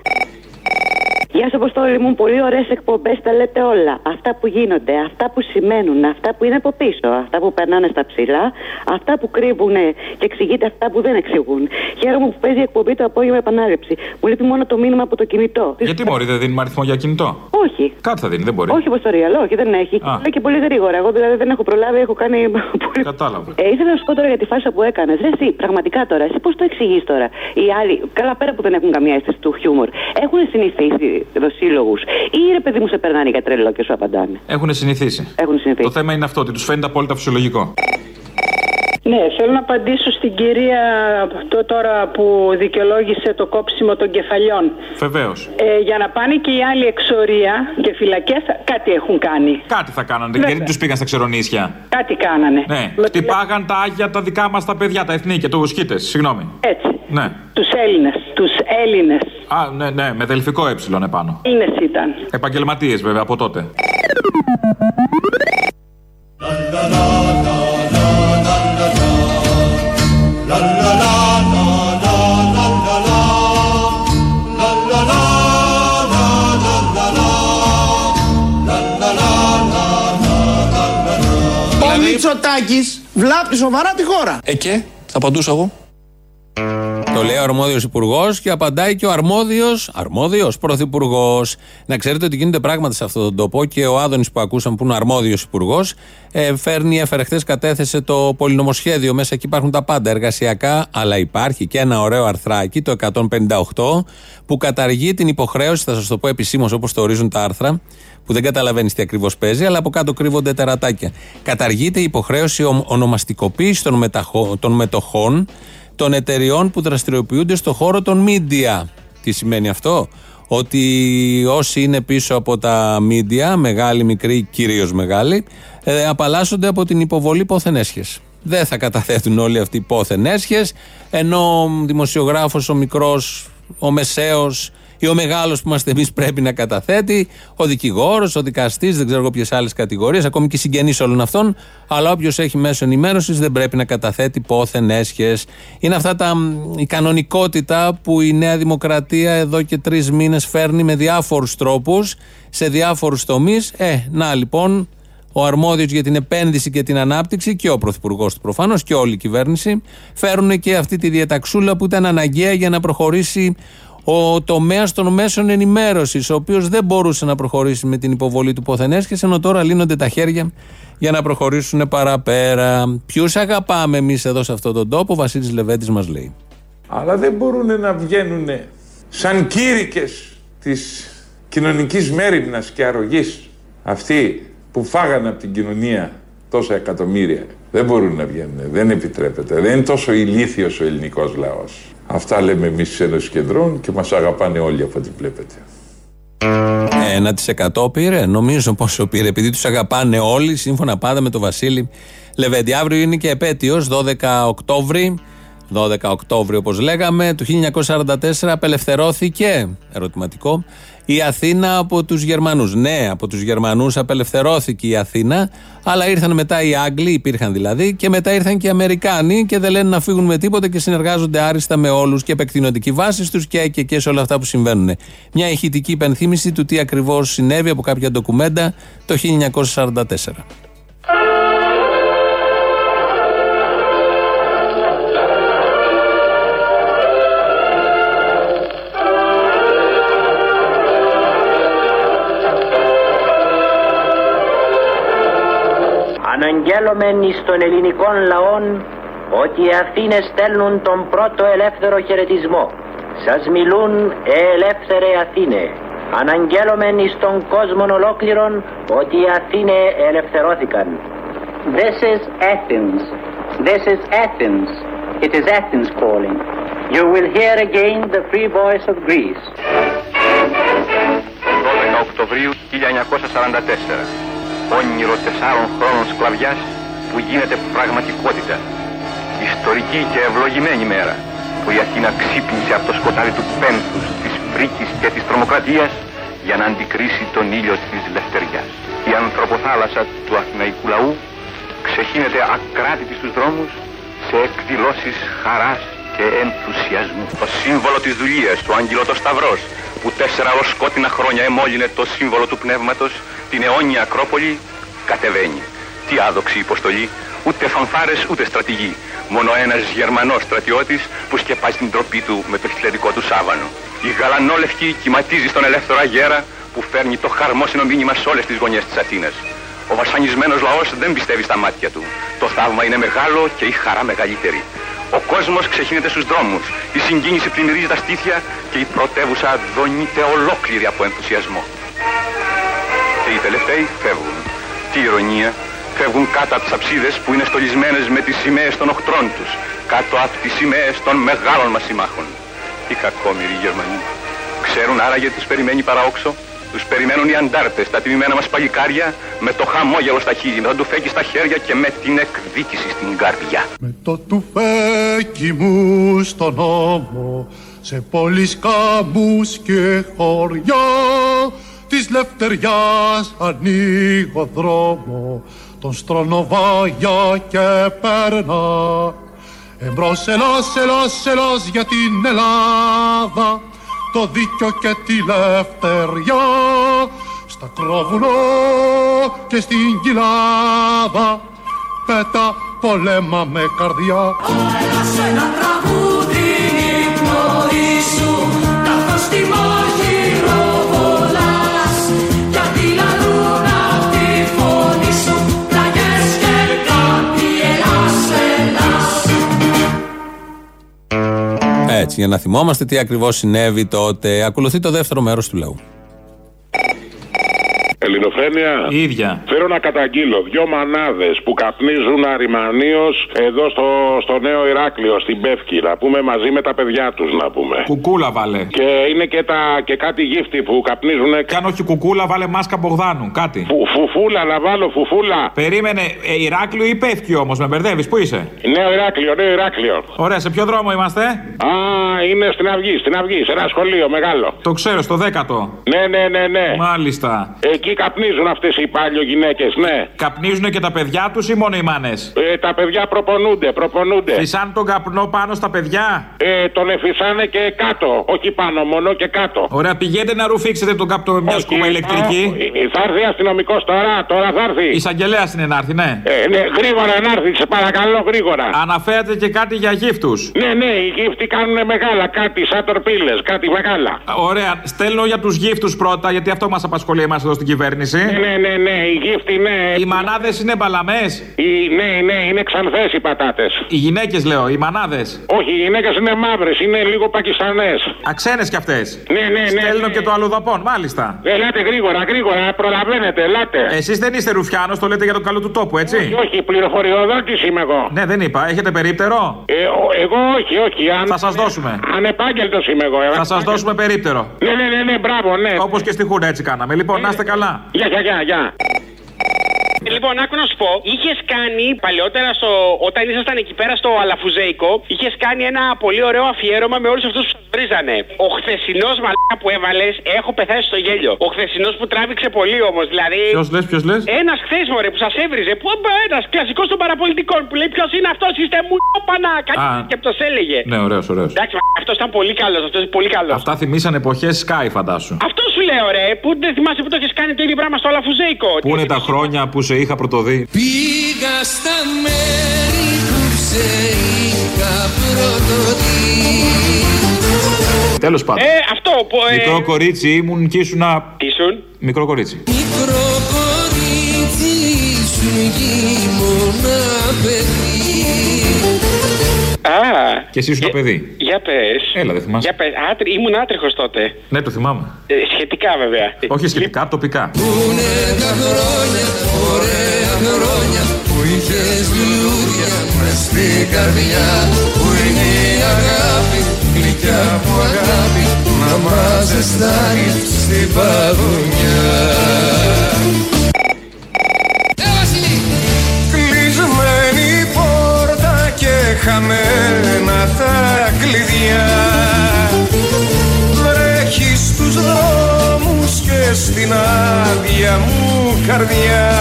Γεια σα, Αποστόλη μου. Πολύ ωραίες εκπομπές τα λέτε όλα. Αυτά που γίνονται, αυτά που σημαίνουν, αυτά που είναι από πίσω, αυτά που περνάνε στα ψηλά, αυτά που κρύβουν και εξηγείται αυτά που δεν εξηγούν. Χαίρομαι που παίζει η εκπομπή το απόγευμα επανάληψη. Μου λείπει μόνο το μήνυμα από το κινητό. Γιατί μπορεί, δεν δίνουμε αριθμό για κινητό; Όχι. Κάτι θα δίνει, δεν μπορεί. Όχι, Αποστολή, αλλά όχι, δεν έχει. Α. Λέει και πολύ γρήγορα. Εγώ δηλαδή δεν έχω προλάβει, έχω κάνει. πολύ. Κατάλαβα. Ε, ήθελα να σου πω τώρα για τη φάση που έκανες. Ρε, εσύ, πραγματικά τώρα, εσύ πώς το εξηγείς τώρα; Οι άλλοι, καλά πέρα που δεν έχουν καμία αίσθηση του χιούμορ, έχουν συνηθίσει δοσύλλογους ή ρε παιδί μου σε περνάνε για τρελό και σου απαντάνε. Έχουν συνηθίσει. Έχουν συνηθίσει. Το θέμα είναι αυτό, ότι τους φαίνεται απόλυτα φυσιολογικό. Ναι, θέλω να απαντήσω στην κυρία το τώρα που δικαιολόγησε το κόψιμο των κεφαλιών. Βεβαίως. Ε, για να πάνε και οι άλλοι εξορία και φυλακές, κάτι έχουν κάνει. Κάτι θα κάνανε. Βέβαια. Γιατί τους πήγαν στα ξερονίσια. Κάτι κάνανε. Ναι. Χτυπάγαν τα άγια τα δικά μας τα παιδιά, τα εθνή και τους σκίτε. Συγγνώμη. Έτσι. Ναι. Τους Έλληνες. Τους Έλληνες. Α, ναι, ναι, με δελφικό ε επάνω. Έλληνες ήταν. Επαγγελματίες βέβαια από τότε. Μητσοτάκης βλάπτει σοβαρά τη χώρα. Ε και, θα απαντούσα εγώ. Το λέει ο αρμόδιος υπουργός και απαντάει και ο αρμόδιος αρμόδιος πρωθυπουργός. Να ξέρετε ότι γίνονται πράγματα σε αυτόν τον τόπο και ο Άδωνης που ακούσαμε που είναι αρμόδιος υπουργός ε, φέρνει, έφερε χθες, κατέθεσε το πολυνομοσχέδιο. Μέσα εκεί υπάρχουν τα πάντα εργασιακά, αλλά υπάρχει και ένα ωραίο αρθράκι, το 158, που καταργεί την υποχρέωση, θα σας το πω επισήμως όπως το ορίζουν τα άρθρα, που δεν καταλαβαίνεις τι ακριβώς παίζει, αλλά από κάτω κρύβονται τερατάκια. Καταργείται η υποχρέωση ον- ονομαστικοποίησης των, μεταχω- των μετοχών των εταιριών που δραστηριοποιούνται στο χώρο των media. Τι σημαίνει αυτό; Ότι όσοι είναι πίσω από τα media, μεγάλοι, μικροί, κυρίως μεγάλοι, ε, απαλλάσσονται από την υποβολή πόθεν έσχες. Δεν θα καταθέτουν όλοι αυτοί οι πόθεν έσχες, ενώ ο δημοσιογράφος, ο μικρός, ο μεσαίος ή ο μεγάλος που είμαστε εμείς πρέπει να καταθέτει, ο δικηγόρος, ο δικαστής, δεν ξέρω εγώ ποιες άλλες κατηγορίες, ακόμη και συγγενείς όλων αυτών. Αλλά όποιος έχει μέσο ενημέρωσης δεν πρέπει να καταθέτει πόθεν έσχες. Είναι αυτά τα, μ, η κανονικότητα που η Νέα Δημοκρατία εδώ και τρεις μήνες φέρνει με διάφορους τρόπους, σε διάφορους τομείς. Ε, να λοιπόν, ο αρμόδιος για την επένδυση και την ανάπτυξη και ο πρωθυπουργός του προφανώς και όλη η κυβέρνηση φέρουν και αυτή τη διαταξούλα που ήταν αναγκαία για να προχωρήσει ο τομέας των μέσων ενημέρωσης, ο οποίος δεν μπορούσε να προχωρήσει με την υποβολή του ποθενέσχε, ενώ τώρα λύνονται τα χέρια για να προχωρήσουν παραπέρα. Ποιους αγαπάμε εμείς εδώ σε αυτόν τον τόπο, ο Βασίλης Λεβέντης μας λέει. αλλά δεν μπορούν να βγαίνουν σαν κήρυκες της κοινωνικής μέρημνας και αρρωγής αυτοί που φάγανε από την κοινωνία τόσα εκατομμύρια. Δεν μπορούν να βγαίνουν, δεν επιτρέπεται. Δεν είναι τόσο ηλίθιος ο ελληνικός λαός. Αυτά λέμε εμείς στις Ένωσης Κεντρών και μας αγαπάνε όλοι από ό,τι βλέπετε. 1% πήρε, νομίζω πόσο πήρε, επειδή τους αγαπάνε όλοι, σύμφωνα πάντα με τον Βασίλη Λεβέντη. Αύριο είναι και επέτειος, 12 Οκτώβρη, 12 Οκτώβριο, όπως λέγαμε, του 1944 απελευθερώθηκε, ερωτηματικό, η Αθήνα από τους Γερμανούς. Ναι, από τους Γερμανούς απελευθερώθηκε η Αθήνα, αλλά ήρθαν μετά οι Άγγλοι, υπήρχαν δηλαδή, και μετά ήρθαν και οι Αμερικάνοι και δεν λένε να φύγουν με τίποτα και συνεργάζονται άριστα με όλους και επεκτείνονται οι βάσεις τους και, και, και σε όλα αυτά που συμβαίνουν. Μια ηχητική υπενθύμηση του τι ακριβώς συνέβη από κάποια ντοκουμέντα το 1944. Αναγγέλωμεν εις των ελληνικών λαών ότι οι Αθήνες στέλνουν τον πρώτο ελεύθερο χαιρετισμό. Σας μιλούν ε ελεύθερε Αθήνε. Αναγγέλωμεν εις τον κόσμο ολόκληρον ότι οι Αθήνε ελευθερώθηκαν. This is Athens. This is Athens. It is Athens calling. You will hear again the free voice of Greece. 12 Οκτωβρίου 1944 όνειρο τεσσάρων χρόνων σκλαβιάς που γίνεται πραγματικότητα. Ιστορική και ευλογημένη μέρα που η Αθήνα ξύπνησε από το σκοτάδι του πένθους, της φρίκης και της τρομοκρατίας για να αντικρίσει τον ήλιο της λευτεριάς. Η ανθρωποθάλασσα του αθηναϊκού λαού ξεχύνεται ακράτητη στους δρόμους σε εκδηλώσεις χαράς και ενθουσιασμού. Το σύμβολο της δουλείας, του Άγγελο το Σταυρός, που τέσσερα ως σκότεινα χρόνια εμόλυνε το σύμβολο του πνεύματος, την αιώνια Ακρόπολη, κατεβαίνει. Τι άδοξη υποστολή, ούτε φανφάρες ούτε στρατηγοί. Μόνο ένας Γερμανός στρατιώτης που σκεπάζει την τροπή του με το χιλιαδικό του σάβανο. Η γαλανόλευκη κυματίζει στον ελεύθερο αγέρα που φέρνει το χαρμόσυνο μήνυμα σε όλες τις γωνιές της Αθήνας. Ο βασανισμένος λαός δεν πιστεύει στα μάτια του. Το θαύμα είναι μεγάλο και η χαρά μεγαλύτερη. Ο κόσμος ξεχύνεται στους δρόμους. Η συγκίνηση πλημμυρίζει τα στήθια και η πρωτεύουσα δονείται ολόκληρη από ενθουσιασμό. Και οι τελευταίοι φεύγουν. Τι ηρωνία. Φεύγουν κάτω από τις αψίδες που είναι στολισμένες με τις σημαίες των οχτρών τους. Κάτω από τις σημαίες των μεγάλων μας συμμάχων. Οι κακόμοιροι Γερμανοί. Ξέρουν άραγε τους περιμένει παραόξο. Τους περιμένουν οι αντάρτες, τα τιμημένα μας παλικάρια, με το χαμόγελο στα χείλη, με το τουφέκι στα χέρια και με την εκδίκηση στην καρδιά. Με το τουφέκι μου στον ώμο, σε πόλεις κάμπους και χωριά, της λευτεριάς ανοίγω δρόμο, τον στρονοβάγια και περνά. Εμπρός ελάς, ελάς, ελάς για την Ελλάδα, το δίκιο και τη λευτεριά στα κρόβουνο και στην κοιλάδα πέτα πολέμα με καρδιά. Όλα σε ένα τραγούδι Έτσι, για να θυμόμαστε τι ακριβώς συνέβη τότε. Ακολουθεί το δεύτερο μέρος του λαού. Ελληνοφρένεια. Η ίδια. Θέλω να καταγγείλω δυο μανάδες που καπνίζουν αριμανίως εδώ στο, στο νέο Ηράκλειο, στην Πεύκη. Να πούμε μαζί με τα παιδιά τους, να πούμε. Κουκούλα βάλε. Και είναι και, τα, και κάτι γύφτη που καπνίζουν. Και αν όχι κουκούλα, βάλε μάσκα Μπογδάνου. Κάτι. Φου, φουφούλα, να βάλω φουφούλα. Περίμενε, ε, Ηράκλειο ή Πεύκη όμως, με μπερδεύεις, πού είσαι; Νέο Ηράκλειο, νέο Ηράκλειο. Ωραία, σε ποιο δρόμο είμαστε; Α, είναι στην Αυγή, στην Αυγή, σε ένα σχολείο μεγάλο. Το ξέρω, στο δέκατο. Ναι, ναι, ναι, ναι. Μάλιστα. Εκεί καπνίζουν αυτές οι πάλιο γυναίκες, ναι. Καπνίζουν και τα παιδιά τους ή μόνο οι μάνες; Ε, τα παιδιά προπονούνται, προπονούνται. Φυσάνε τον καπνό πάνω στα παιδιά; Ε, τον εφησάνε και κάτω. Όχι πάνω, μόνο και κάτω. Ωραία, πηγαίνετε να ρουφήξετε τον καπνό με μια σκούμα ηλεκτρική. Α, ε, θα έρθει αστυνομικός τώρα, τώρα θα έρθει. Εισαγγελέας είναι να έρθει, ναι. Ε, ναι, γρήγορα να έρθει, σε παρακαλώ, γρήγορα. Αναφέρατε και κάτι για γύφτους. Ναι, ναι, οι γύφτοι κάνουν μεγάλα, κάτι σαν τορπίλες, κάτι μεγάλα. Ωραία, στέλνω για τους γύφτους πρώτα, γιατί αυτό μας απασχολεί εμάς εδώ στην κυβέρνηση. Ναι, ναι, ναι, οι γύφτοι, ναι. Οι μανάδες είναι μπαλαμέ. Ναι, ναι, είναι ξανθές οι πατάτες. Οι γυναίκες λέω, οι μανάδες. Όχι, οι γυναίκες είναι μαύρες, είναι λίγο πακιστανές. Αξένε κι αυτές. Ναι, ναι, ναι. Στέλνω ναι. και το αλλοδαπών, μάλιστα. Ελάτε γρήγορα, γρήγορα, προλαβαίνετε, ελάτε. Εσείς δεν είστε ρουφιάνος, το λέτε για το καλό του τόπου, έτσι; Όχι, όχι πληροφοριοδότης είμαι εγώ. Ναι, δεν είπα. Έχετε περίπτερο; Ε, ο, εγώ όχι, όχι. Αν, Θα σας δώσουμε. Ανεπάγγελτος είμαι εγώ. Θα σας δώσουμε περίπτερο. Ναι, ναι, ναι, ναι, μπράβο, ναι. Όπως και στη Χούρα έτσι κάναμε. Λοιπόν, να είστε καλά. Γεια, γεια, γεια, γεια. Λοιπόν, άκου να σου πω, είχες κάνει παλιότερα στο, όταν ήσασταν εκεί πέρα στο Αλαφουζέικο, είχες κάνει ένα πολύ ωραίο αφιέρωμα με όλους αυτούς που σας βρίζανε. Ο χθεσινός μαλάκα που έβαλες, έχω πεθάσει στο γέλιο. Ο χθεσινός που τράβηξε πολύ όμως, δηλαδή. Ποιος λες, ποιος λες; Ένας χθες μωρέ που σας έβριζε, που ένας κλασικός των παραπολιτικών που λέει ποιος είναι αυτός, είστε μου πανά. Κάτι Α. και αυτός έλεγε. Ναι, ωραίος, ωραίος. Εντάξει, αυτός ήταν πολύ καλός, αυτός είναι πολύ καλός. Αυτά θυμήσαν εποχές Sky, φαντάσου. Αυτό σου λέω, ρε, που δεν θυμάσαι που το έχεις κάνει το ίδιο πράγμα στο Αλαφουζέικο. Πού είναι τα χρόνια που σε είχα πρωτοδεί. Πήγα στα μέρη που σε είχα πρωτοδεί Τέλος πάντων. Ε, αυτό που. Ε, Μικρό κορίτσι ήμουν και ήσουν. Τι ήσουν; Μικρό κορίτσι. Μικρό κορίτσι σου γύμωνα παιδί Α, Και εσύ ήσουν το παιδί. για πες. Έλα, δεν θυμάσαι. Για πες. Άτρι, ήμουν άτριχος τότε. Ναι, το θυμάμαι. Ε, σχετικά βέβαια. Όχι σχετικά, τοπικά. Πού είναι τα χρόνια, ωραία χρόνια Που είχες λουλούδια μες στην καρδιά Πού είναι η αγάπη, γλυκιά μου αγάπη Να μας ζεστάνει στην παγωνιά χαμένα τα κλειδιά. Βρέχει στους δρόμους και στην άδεια μου καρδιά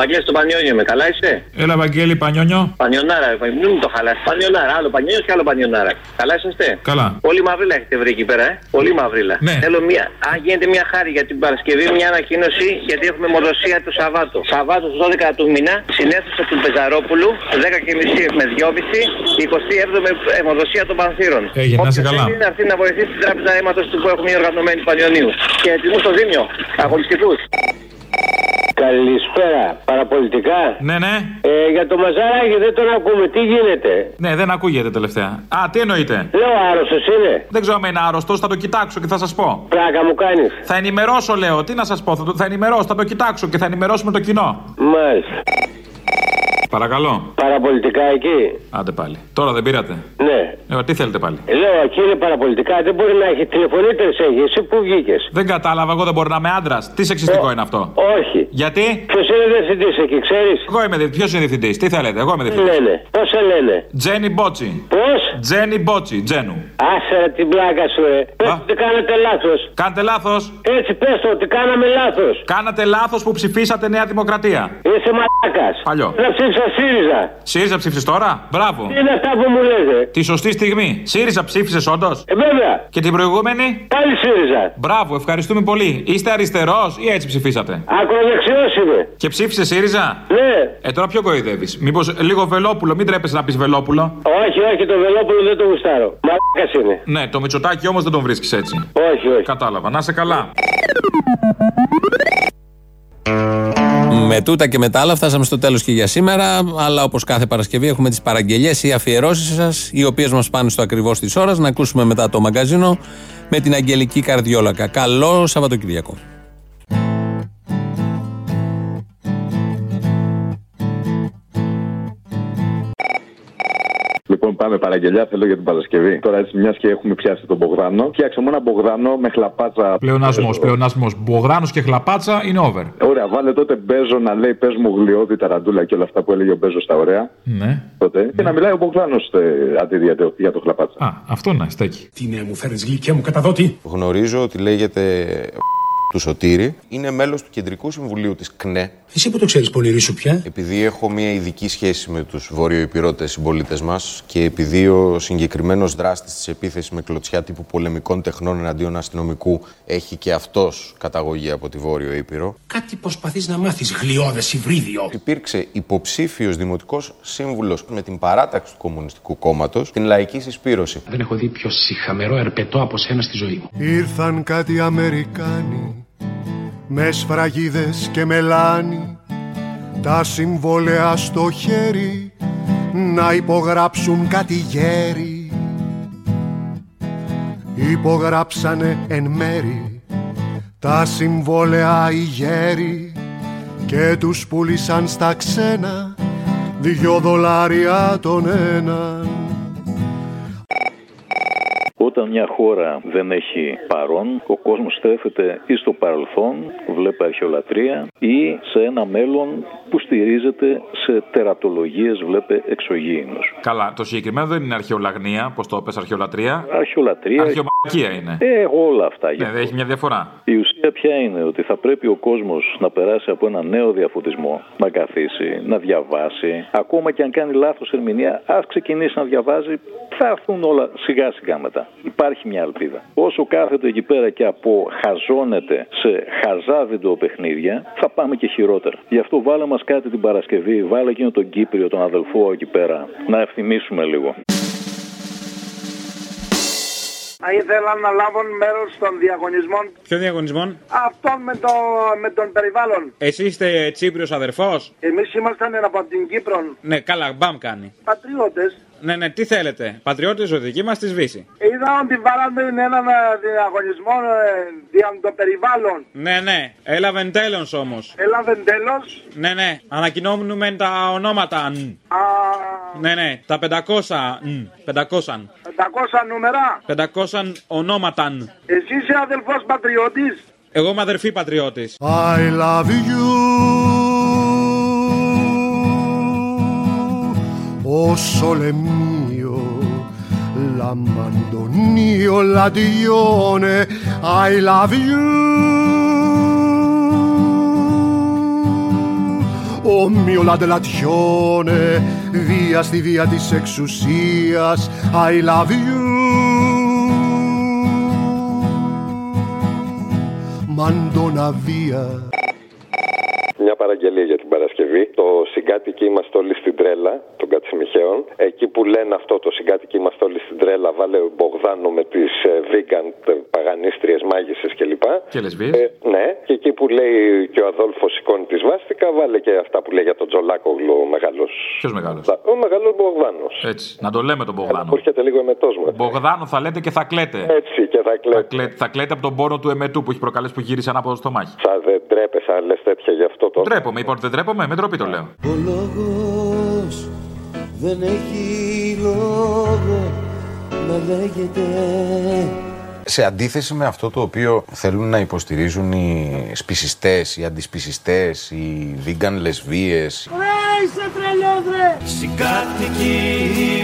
Ο Βαγγέλης στο Πανιόνιο με καλά είσαι; Έλα, Βαγγέλη, πανιόνιο. Πανιονάρα, μην μου το χαλάς. Πανιονάρα, άλλο Πανιόνιος και άλλο Πανιονάρα. Καλά είσαστε; Καλά. Πολύ μαυρίλα έχετε βρει εκεί πέρα, ε. Πολύ μαυρίλα. Ναι. Θέλω μια, αν γίνεται μια χάρη για την Παρασκευή, μια ανακοίνωση γιατί έχουμε μονοδοσία του Σαββάτου. Σαββάτου στις 12 του μήνα, συνέθουσα του Πεζαρόπουλου, 10.30 με 2.30, 27η αιμοδοσία των Πανθύρων. Έγινε, να είσαι Όποιος καλά. θέλει να έρθει να βοηθήσει την τράπεζα αίματος του που έχουμε μια οργανωμένη Πανιωνίου. Και ετοιμού στο Δήμιο, αγωνιστικούς. Καλησπέρα. Παραπολιτικά. Ναι, ναι. Ε, για το μαζαράκι δεν τον ακούμε. Τι γίνεται; Ναι, δεν ακούγεται τελευταία. Α, τι εννοείτε; Λέω άρρωστος είναι. Δεν ξέρω αν είναι άρρωστος, θα το κοιτάξω και θα σας πω. Πλάκα μου κάνεις. Θα ενημερώσω, λέω. Τι να σας πω, θα, το, θα ενημερώσω, θα το κοιτάξω και θα ενημερώσουμε το κοινό. Μάλιστα. Παρακαλώ. Παραπολιτικά εκεί. Άντε πάλι. Τώρα δεν πήρατε. Ναι. Ε, τι θέλετε πάλι. Ε, Λέω εκεί είναι παραπολιτικά. Δεν μπορεί να έχει τηλεφωνήτερε έχει. Εσύ που βγήκες. Δεν κατάλαβα, εγώ δεν μπορώ να είμαι άντρας. Τι σεξιστικό είναι αυτό; Όχι. Γιατί; Ποιος είναι διευθυντής εκεί, ξέρεις; Εγώ είμαι Ποιος είναι διευθυντής, τι θέλετε, εγώ είμαι Τι διευθυντή. λένε. Πώς σε λένε; Τζένι Μπότσι. Πώς; Τζένι Μπότσι, Τζένου. Άσε ρε, την πλάκα σου, ρε. Πες ότι κάνατε λάθος. Κάντε λάθος. Έτσι, πες το ότι κάναμε λάθος. Κάνατε λάθος που ψηφίσατε Νέα Δημοκρατία. Είσαι μαλάκας. Παλιό. Να ψήφισα ΣΥΡΙΖΑ. ΣΥΡΙΖΑ ψήφισες τώρα; Μπράβο. Τι είναι αυτά που μου λέτε; Τη σωστή στιγμή. ΣΥΡΙΖΑ ψήφισες όντως; Ε, βέβαια. Και την προηγούμενη; Πάλι ΣΥΡΙΖΑ. Μπράβο, ευχαριστούμε πολύ. Είστε αριστερός ή έτσι ψηφίσατε; Ακροδεξιός είμαι. Και ψήφισες ΣΥΡΙΖΑ; Ναι. Ε, τώρα ποιο κοροϊδεύει. Μήπως λίγο Βελόπουλο, μην τρέπεσαι να πεις Βελόπουλο. Όχι, όχι, το Βελόπουλο δεν το γουστάρω. Μαλάκας είναι. Ναι, το Μητσοτάκι όμως δεν τον βρίσκεις έτσι. Όχι, όχι. Κατάλαβα. Να είσαι καλά. Με τούτα και με τα άλλα φτάσαμε στο τέλος και για σήμερα. Αλλά όπως κάθε Παρασκευή έχουμε τις παραγγελίες ή αφιερώσεις σας, οι οποίες μας πάνε στο ακριβώς της ώρας. Να ακούσουμε μετά το μαγκαζίνο με την Αγγελική Καρδιόλακα. Καλό Σαββατοκυριακό. Πάμε παραγγελιά. Θέλω για την Παρασκευή. Τώρα έτσι, μιας και έχουμε πιάσει τον Μπογδάνο, φτιάξε μου ένα Μπογδάνο με χλαπάτσα. Πλεονασμός, πλεονασμός. Μπογράνο και χλαπάτσα είναι over. Ωραία, βάλε τότε Μπέζο να λέει πες μου γλιώδη ταραντούλα και όλα αυτά που έλεγε ο Μπέζος στα ωραία. Ναι. Τότε. Και να μιλάει ο Μπογδάνος αντί για το, για το χλαπάτσα. Α, αυτό να στέκει. Τι ναι, μου φέρνεις γλυκιά μου καταδότη. Γνωρίζω ότι λέγεται του Σωτήρη. Είναι μέλος του Κεντρικού Συμβουλίου της ΚΝΕ. Εσύ που το ξέρεις, πονηρή σου πια. Επειδή έχω μια ειδική σχέση με τους βορειοϊπηρώτες συμπολίτες μας και επειδή ο συγκεκριμένος δράστης της επίθεσης με κλωτσιά τύπου πολεμικών τεχνών εναντίον αστυνομικού έχει και αυτός καταγωγή από τη Βόρειο Ήπειρο, Κάτι προσπαθείς να μάθεις, γλιώδες υβρίδιο. υπήρξε υποψήφιος δημοτικός σύμβουλος με την παράταξη του Κομμουνιστικού Κόμματος την λαϊκή συσπήρωση. Δεν έχω δει πιο συχαμερό ερπετό από σένα στη ζωή μου. Ήρθαν κάτι Αμερικάνοι με σφραγίδες και μελάνι τα συμβόλαια στο χέρι να υπογράψουν κάτι γέρι. Υπογράψανε εν μέρη τα συμβόλαια οι γέροι και τους πούλησαν στα ξένα δυο δολάρια τον έναν Όταν μια χώρα δεν έχει παρόν, ο κόσμος στρέφεται ή στο παρελθόν, βλέπει αρχαιολατρία, ή σε ένα μέλλον που στηρίζεται σε τερατολογίες, βλέπει εξωγήινους. Καλά, το συγκεκριμένο δεν είναι αρχαιολαγνία, πώς το πες αρχαιολατρία. Αρχαιολατρία. Αρχαιομακία είναι. Ε, όλα αυτά. Ναι, δεν έχει μια διαφορά. Η ουσία ποια είναι ότι θα πρέπει ο κόσμος να περάσει από ένα νέο διαφωτισμό, να καθίσει, να διαβάσει. Ακόμα και αν κάνει λάθος ερμηνεία, ας ξεκινήσει να διαβάζει, θα έρθουν όλα σιγά σιγά μετά. Υπάρχει μια ελπίδα. Όσο κάθεται εκεί πέρα και αποχαζώνεται σε χαζά βιντεοπαιχνίδια, θα πάμε και χειρότερα. Γι' αυτό βάλε μας κάτι την Παρασκευή, βάλε εκείνο τον Κύπριο, τον αδελφό εκεί πέρα, να ευθυμίσουμε λίγο. Ήθελα να λάβουν μέρος των διαγωνισμών Ποιο διαγωνισμό; αυτών με, το, με τον περιβάλλον. Εσύ είστε Τσίπριος αδερφός; Εμείς ήμασταν από την Κύπρο Ναι, καλά, μπαμ κάνει. πατριώτες. Ναι, ναι, τι θέλετε. Πατριώτες ζωτική μας της Βύση. Είδα ότι βάλαμε έναν ε, διαγωνισμό ε, δια το περιβάλλον. Ναι, ναι, έλαβε τέλος όμως. Έλαβε τέλος. Ναι, ναι, ανακοινώνουμε τα ονόματα. νν. Ναι, ναι, τα 500. νν, 500. 500 νούμερα. 500 ονόματα. νν. Εσύ είσαι αδελφός πατριώτης. Εγώ είμαι αδερφή πατριώτης. I love you. Oh sole mio, l'abbandonio, l'addione, I love you. Ο μio l'adelazione, via στη βία της εξουσίας, I love you. Μαντώνα βία. Μια παραγγελία για την Παρασκευή. Το συγκάτοικοι είμαστε όλοι στην τρέλα των Κατσιμιχαίων. Εκεί που λένε αυτό το συγκάτοικοι είμαστε όλοι στην τρέλα, βάλε Μπογδάνο με τις vegan παγανίστριες μάγισσες κλπ. Και λεσβείε. Ε, ναι, και εκεί που λέει και ο Αδόλφος σηκώνει τη σβάστηκα, βάλε και αυτά που λέει για τον Τζολάκογλου ο μεγάλο. Ποιος μεγάλος; Ο μεγάλος Μπογδάνος. Έτσι. Να το λέμε τον Μπογδάνο. Που έρχεται λίγο εμετός μου. Μπογδάνο θα λέτε και θα κλαίτε. Έτσι και θα κλαίτε. Θα κλαίτε, θα κλαίτε από τον πόνο του εμετού που έχει προκαλέσει που γύρισε ανάποδο στο μάχη. Θα δεν τρέπεσαι, αν λες τέτοια γι' αυτό τώρα. Ντρέπομαι, είπα ότι δεν ντρέπομαι, με ντροπή το λέω. Ο λόγος δεν έχει λόγο να λέγεται. Σε αντίθεση με αυτό το οποίο θέλουν να υποστηρίζουν οι σπισιστές, οι αντισπισιστές, οι vegan λεσβείες, Ρε είσαι τρελός ρε! Συγκάτοικοι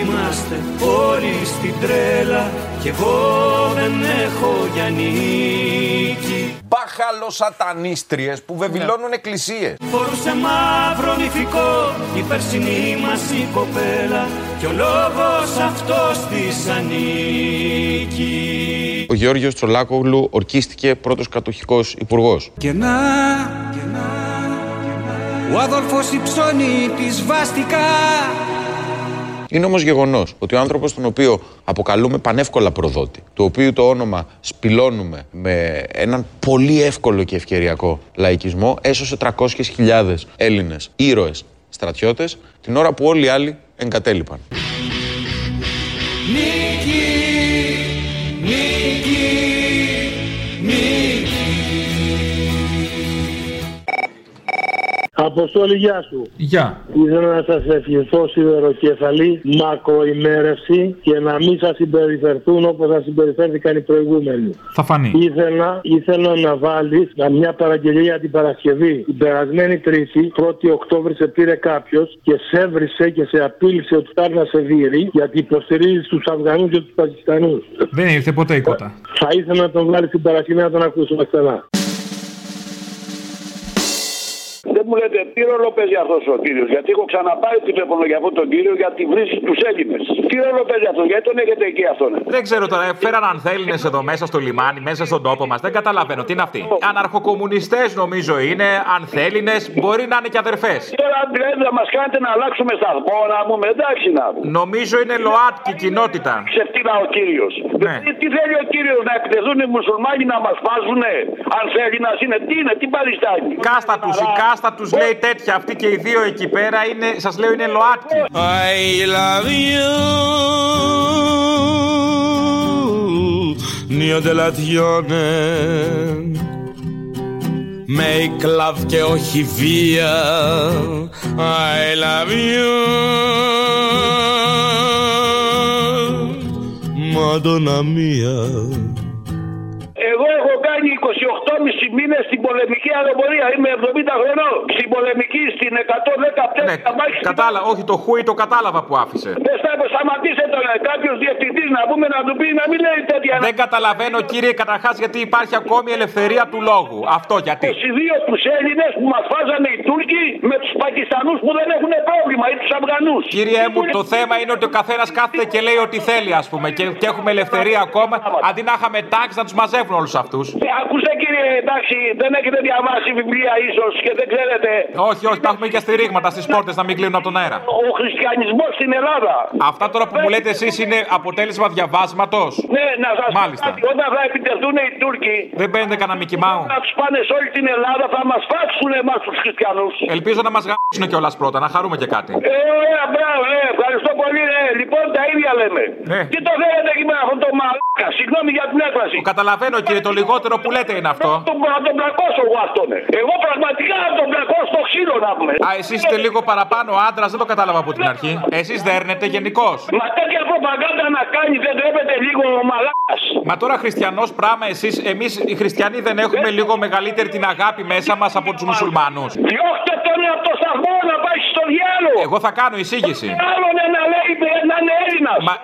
είμαστε όλοι στην τρέλα Κι εγώ δεν έχω για νίκη. Μπάχαλο σατανίστριες που βεβηλώνουν εκκλησίες. Φορούσε μαύρο νηφικό η περσινή μας η κοπέλα. Κι ο λόγος αυτός της ανήκει. Ο Γεώργιος Τσολάκογλου ορκίστηκε πρώτος κατοχικός υπουργός. Και να, ο Αδόλφος υψώνει τη σβάστηκα Είναι όμως γεγονός ότι ο άνθρωπος τον οποίο αποκαλούμε πανεύκολα προδότη, το οποίο το όνομα σπηλώνουμε με έναν πολύ εύκολο και ευκαιριακό λαϊκισμό, έσωσε 300.000 Έλληνες ήρωες στρατιώτες την ώρα που όλοι οι άλλοι εγκατέλειπαν. Αποστόλη, γεια σου. Γεια. Ήθελα να σας ευχηθώ σιδεροκεφαλή μακροημέρευση και να μην σας συμπεριφερθούν όπως θα συμπεριφέρθηκαν οι προηγούμενοι. Θα φανεί. Ήθελα, ήθελα να βάλεις μια παραγγελία για την Παρασκευή. Την περασμένη Τρίτη, 1η Οκτώβρη, σε πήρε κάποιος και σε έβρισε και σε απείλησε ότι θα έρθει να σε δει γιατί υποστηρίζει τους Αφγανούς και τους Πακιστανούς. Δεν ήρθε ποτέ η κότα. Θα ήθελα να τον βάλεις την Παρασκευή να τον ακούσουμε ξανά. Μου λέτε τι ρόλο παίζει αυτός ο κύριος; Γιατί έχω ξαναπάρει τηλέφωνο για αυτόν τον κύριο γιατί βρίσκει τους Έλληνες. Τι ρόλο παίζει αυτός, γιατί τον έχετε εκεί αυτόν; Δεν ξέρω τώρα, φέραν ανθέλινε εδώ μέσα στο λιμάνι, μέσα στον τόπο μας. Δεν καταλαβαίνω τι είναι αυτοί. Αναρχοκομμουνιστές νομίζω είναι, ανθέλινε, μπορεί να είναι και αδερφές. Τώρα δηλαδή θα μας κάνετε να αλλάξουμε σταθμό, να πούμε εντάξει να πούμε. Νομίζω είναι ΛΟΑΤΚΙ κοινότητα. Ξεφτύλα ο κύριος. Ναι. Τι, τι θέλει ο κύριος να εκτεθούν οι μουσουλμάνοι να μας φάζουνε. Αν θέλει να είναι, τι είναι, τι παριστάνει. Κάστα τους, η κάστα τους λέει τέτοια. Αυτοί και οι δύο εκεί πέρα είναι, σας λέω, είναι ΛΟΑΤΚΙ. I love you Nio dell'azione Make love και όχι βία I love you αυτονομία Εγώ έχω κάνει 28,5 μήνες στην πολεμική αεροπορία. Είμαι 70 χρονών. Στην πολεμική, στην 114 Ναι, κατάλαβα, όχι το χούι το κατάλαβα που άφησε. Δεν θα σταματήστε τον κάποιος διευθυντής να πούμε να του πει να μην λέει τέτοια. Δεν καταλαβαίνω, κύριε, καταρχάς γιατί υπάρχει ακόμη ελευθερία του λόγου. Αυτό γιατί. 22 τους Έλληνες που μας φάζανε οι Τούρκοι με τους Πακιστανούς που δεν έχουν πρόβλημα ή τους Αφγανούς. Κύριε μου, το θέμα είναι ότι ο καθένας κάθεται και λέει ό,τι θέλει, ας πούμε, και, και έχουμε ελευθερία ακόμα. Αντί να είχαμε τάξη να τους μαζεύουν όλους αυτούς. Ε, Ακούστε κύριε, εντάξει, δεν έχετε διαβάσει βιβλία ίσως και δεν ξέρετε. Όχι, όχι, τα έχουμε και στηρίγματα στις πόρτες να μην κλείνουν από τον αέρα. Ο χριστιανισμός στην Ελλάδα. Αυτά τώρα που μου λέτε εσείς είναι αποτέλεσμα διαβάσματος. Ναι, να σας πω Μάλιστα. κάτι. Όταν θα επιτεθούν οι Τούρκοι, Δεν παίρνετε κανένα Μικημάου. να του πάνε σε όλη την Ελλάδα, θα μας φάξουν εμάς τους χριστιανούς. Ελπίζω να μας γράψουν κιόλας πρώτα, να χαρούμε και κάτι. Ε, ωραία, μπράβο, ε, ευχαριστώ πολύ. Ε. Λοιπόν, τα ίδια λέμε. Ναι. Τι το θέλετε εκεί με αυτό το μαλάκα, συγγνώμη για την έκφραση. Καταλαβαίνω κύριε, το λιγότερο που λέτε είναι αυτό. Τον, να τον πλακώσω εγώ αυτόν. ε. Εγώ πραγματικά να τον πλακώσω στο ξύλο να πούμε. Α, εσείς είστε λίγο παραπάνω άντρας, δεν το κατάλαβα από την αρχή. Εσείς δέρνετε γενικώς. Μα τέτοια προπαγάνδα να κάνει δεν τρέπεται λίγο ο μαλάκας. Μα τώρα χριστιανός πράγμα εσείς, εμείς οι χριστιανοί δεν έχουμε λίγο μεγαλύτερη την αγάπη μέσα μας από τους μουσουλμάνους. Διώχτε τον από το σταθμό να πάει στο διάλογο. Εγώ θα κάνω εισήγηση. Άλλον να λέει να είναι Έλληνας. Μα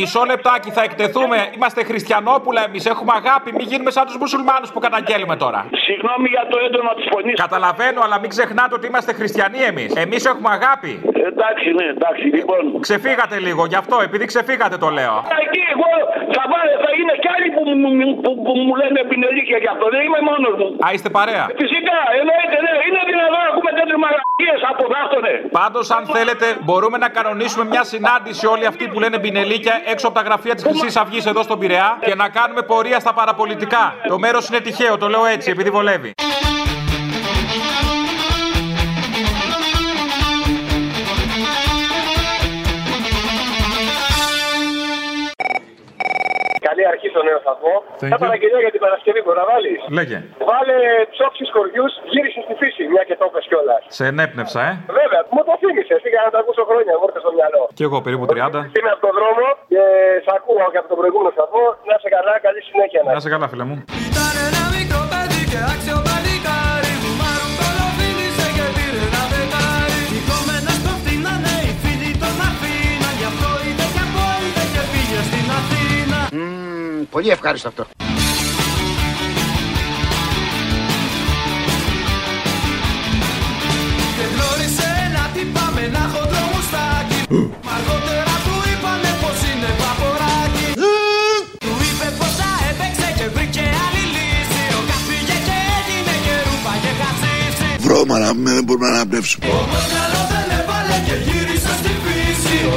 μισό λεπτάκι θα εκτεθούμε. Είμαστε χριστιανόπουλα εμείς. Έχουμε αγάπη. Μην γίνουμε σαν τους μουσουλμάνους που καταγγέλουμε τώρα. Συγγνώμη για το έντονο της φωνής. Καταλαβαίνω, αλλά μην ξεχνάτε ότι είμαστε χριστιανοί εμείς. Εμείς έχουμε αγάπη. Εντάξει, ναι, εντάξει, λοιπόν. Ξεφύγατε λίγο, γι' αυτό, επειδή ξεφύγατε το λέω. Εκεί εγώ θα, βάλω, θα είναι κι άλλοι που, μου- μου- που, που μου λένε πινελίκια γι' αυτό. Δεν είμαι μόνος μου. Α, είστε παρέα. Φυσικά, εννοείται, ναι. Είναι δυνατόν να ακούμε τέτοιε μαλακίε από δάφτονε. Πάντως, αν θέλετε, μπορούμε να κανονίσουμε μια συνάντηση όλοι αυτοί που λένε μπινελίκια έξω από τα γραφεία της Χρυσής Αυγής εδώ στον Πειραιά και να κάνουμε πορεία στα παραπολιτικά. Το μέρος είναι τυχαίο, το λέω έτσι, επειδή βολεύει. Καλή αρχή στο νέο σταθμό. Thank Μια you. παραγγελία για την Παρασκευή μπορεί να βάλεις; Λέγε. Βάλε ψόψεις χωριούς, γύρισες στη φύση, μια και το πες κιόλας. Σε ενέπνευσα, ε. Βέβαια, μου το θύμισε. Πήγα να τα ακούσω χρόνια, μου ήρθε στο μυαλό. Κι εγώ περίπου 30. Είμαι από τον δρόμο και σ' ακούω και από τον προηγούμενο σταθμό. Να σε καλά, καλή συνέχεια. Να σε καλά, φίλε μου. Ήταν ένα μικρό παιδί και άξιο πολύ ευχάριστο αυτό. Και γνώρισε ένα τύπα με ένα χοντρό μουστάκι Μα αργότερα του είπανε πως είναι παποράκι. Του είπε πως τα έπαιξε και βρήκε άλλη λύση. Ο Κας πήγε και έγινε και ρούπα και χασίσει Βρώμα να μην δεν μπορούμε να αναπνεύσουμε. Όμως καλό δεν έβαλε και γύρισε στη φύση Ο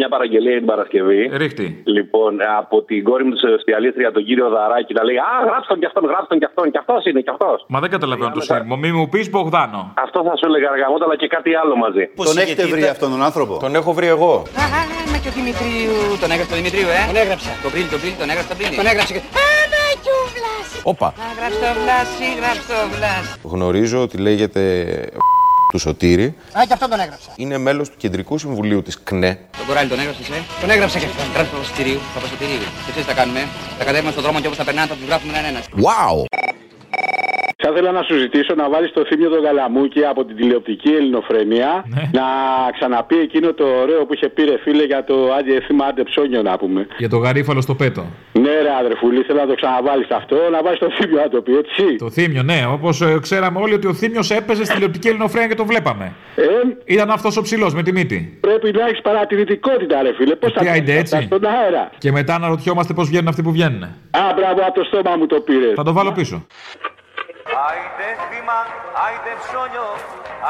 μια παραγγελία για την Παρασκευή. Ρίχτη. Λοιπόν, από την κόρη μου της εστιαλίστρια, τον κύριο Δαράκη, να λέει Α, γράψτε τον κι αυτόν, γράψτε τον κι αυτόν, κι αυτός είναι κι αυτός. Μα δεν καταλαβαίνω το σύνθημα. Μη μου πεις Μπογδάνο. Αυτό θα σου έλεγα αργαμότα, αλλά και κάτι άλλο μαζί. Τον έχετε βρει αυτόν τον άνθρωπο; Τον έχω βρει εγώ. Είμαι και ο Δημητρίου. Τον έγραψε το Δημητρίου, ε. Τον έγραψα. Το πρίλ, το πρίλ, τον έγραψε το πρίλ. Τον έγραψε και. Άμα και ο Βλάσης. Όπα. Γράψε το Βλάση, γράψε το Βλάση. Γνωρίζω ότι λέγεται του Σωτήρη. Α, και αυτό τον έγραψα. Είναι μέλος του Κεντρικού Συμβουλίου της ΚΝΕ. Τον κοράλι τον έγραψες, ε; Τον έγραψα και αυτό. Γράψε το Παπασιτηρίου. Παπασιτηρίου. Και ξέρεις τι θα κάνουμε. Θα κατέβουμε στον δρόμο και όπως θα περνάνε θα τους γράφουμε έναν ένας. Wow! Θα ήθελα να σου ζητήσω να βάλεις το θύμιο τον Καλαμούκη από την τηλεοπτική ελληνοφρενεία να ξαναπεί εκείνο το ωραίο που είχε πει ρε φίλε για το άντε θύμα άντε ψώνιο να πούμε. Για το γαρίφαλο στο πέτο. Ναι, ρε αδερφούλη, θέλω να το ξαναβάλεις αυτό, να βάλει το θύμιο να το πει, έτσι. Το θύμιο, ναι. Όπως ξέραμε όλοι ότι ο θύμιος έπαιζε στη τηλεοπτική ελληνοφρένεια και το βλέπαμε. Ε, Ήταν αυτός ο ψηλός με τη μύτη. πρέπει να έχεις παρατηρητικότητα, ρε φίλε. Πώς θα Τι κάνεις άιντε αυτά έτσι; Στον αέρα; Και μετά αναρωτιόμαστε πώς βγαίνουν αυτοί που βγαίνουν. Α, μπράβο, από το στόμα μου το πήρες. Θα το βάλω πίσω. Άιντε θύμα, άιντε ψώνιο,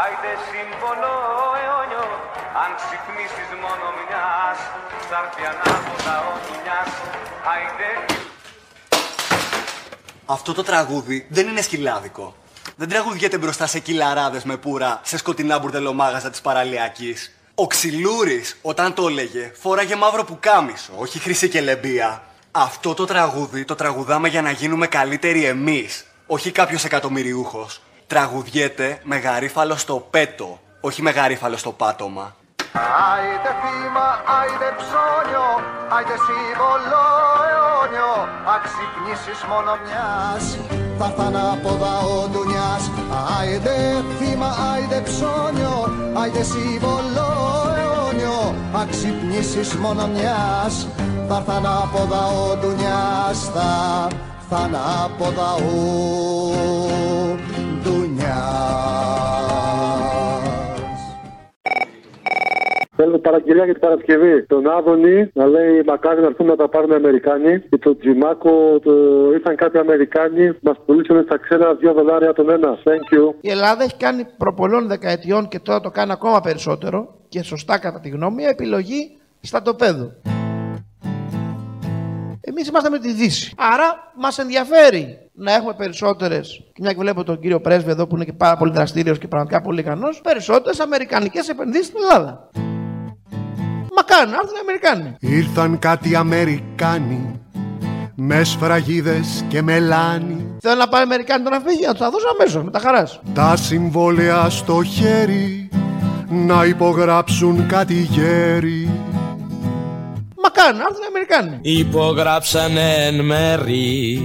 άιντε σύμβολο αιώνιο Αν ξυπνήσεις μόνο μιας, θα έρθει ανάποδα ο δουλειάς Άιντε Αυτό το τραγούδι δεν είναι σκυλάδικο. Δεν τραγουδιέται μπροστά σε κυλαράδες με πουρα σε σκοτεινά μπουρδελομάγαζα της παραλιακής. Ο Ξυλούρης, όταν το έλεγε, φόραγε μαύρο πουκάμισο, όχι χρυσή και λεμπία. Αυτό το τραγούδι το τραγουδάμε για να γίνουμε καλύτεροι εμείς, όχι κάποιος εκατομμυριούχος. Τραγουδιέται με γαρίφαλο στο πέτο, όχι με γαρίφαλο στο πάτωμα. Άιντε θύμα, άιντε ψώνιο, άιντε σύμβολο αιώνιο Αξυπνήσεις μόνο μιας, θα έρθ' ανάποδα ο ντουνιάς Άιντε θύμα, άιντε ψώνιο, άιντε σύμβολο αιώνιο Αξυπνήσεις μόνο μιας, θα έρθ' ανάποδα ο ντουνιάς Θα έρθ' ανάποδα ο ντουνιάς Θέλω παραγγελία για την Παρασκευή. Τον Άδωνη να λέει μακάρι να έρθουν να τα πάρουν οι Αμερικάνοι. Και τον Τζιμάκο το... ήρθαν κάποιοι Αμερικάνοι, μας πουλήσανε στα ξένα 2 δολάρια τον ένα. Thank you. Η Ελλάδα έχει κάνει προπολών δεκαετιών και τώρα το κάνει ακόμα περισσότερο και σωστά κατά τη γνώμη μια επιλογή στα τοπέδου. Εμείς είμαστε με τη Δύση. Άρα μας ενδιαφέρει να έχουμε περισσότερες, και μια και βλέπω τον κύριο Πρέσβη εδώ που είναι και πάρα πολύ δραστήριος και πραγματικά πολύ ικανός, περισσότερες αμερικανικές επενδύσεις στην Ελλάδα. Μα κάνουν, έρθουν οι Αμερικάνοι. Ήρθαν κάτι Αμερικάνοι με σφραγίδες και μελάνι Θέλω να πάει Αμερικάνοι τώρα να φύγει, να τους τα δώσω αμέσως με τα χαράς. Τα συμβόλαια στο χέρι να υπογράψουν κάτι γέρι Μα κάνουν, έρθουν οι Αμερικάνοι. Υπογράψανε εν μέρη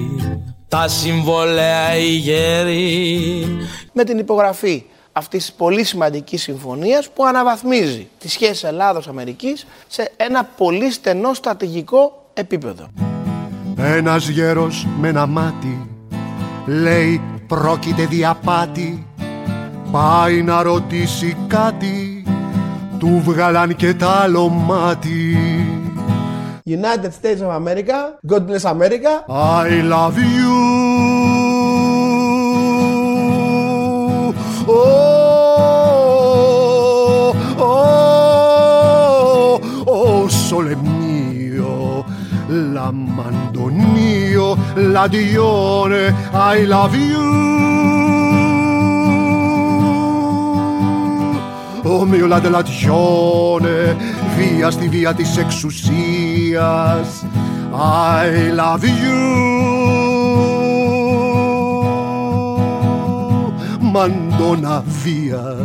τα συμβολέα οι γέροι με την υπογραφή αυτής της πολύ σημαντικής συμφωνίας που αναβαθμίζει τι σχέσει Ελλάδο-Αμερική σε ένα πολύ στενό στρατηγικό επίπεδο. Ένας γέρος με ένα μάτι λέει πρόκειται διαπάτη πάει να ρωτήσει κάτι του βγάλαν και τ' άλλο μάτι United States of America, God America. I love you Oh, oh, oh, sole mio L'Amandonio, la Dione I love you Ο μio la dell'azione Βία στη βία της εξουσίας. I love you. Μαντώνα βία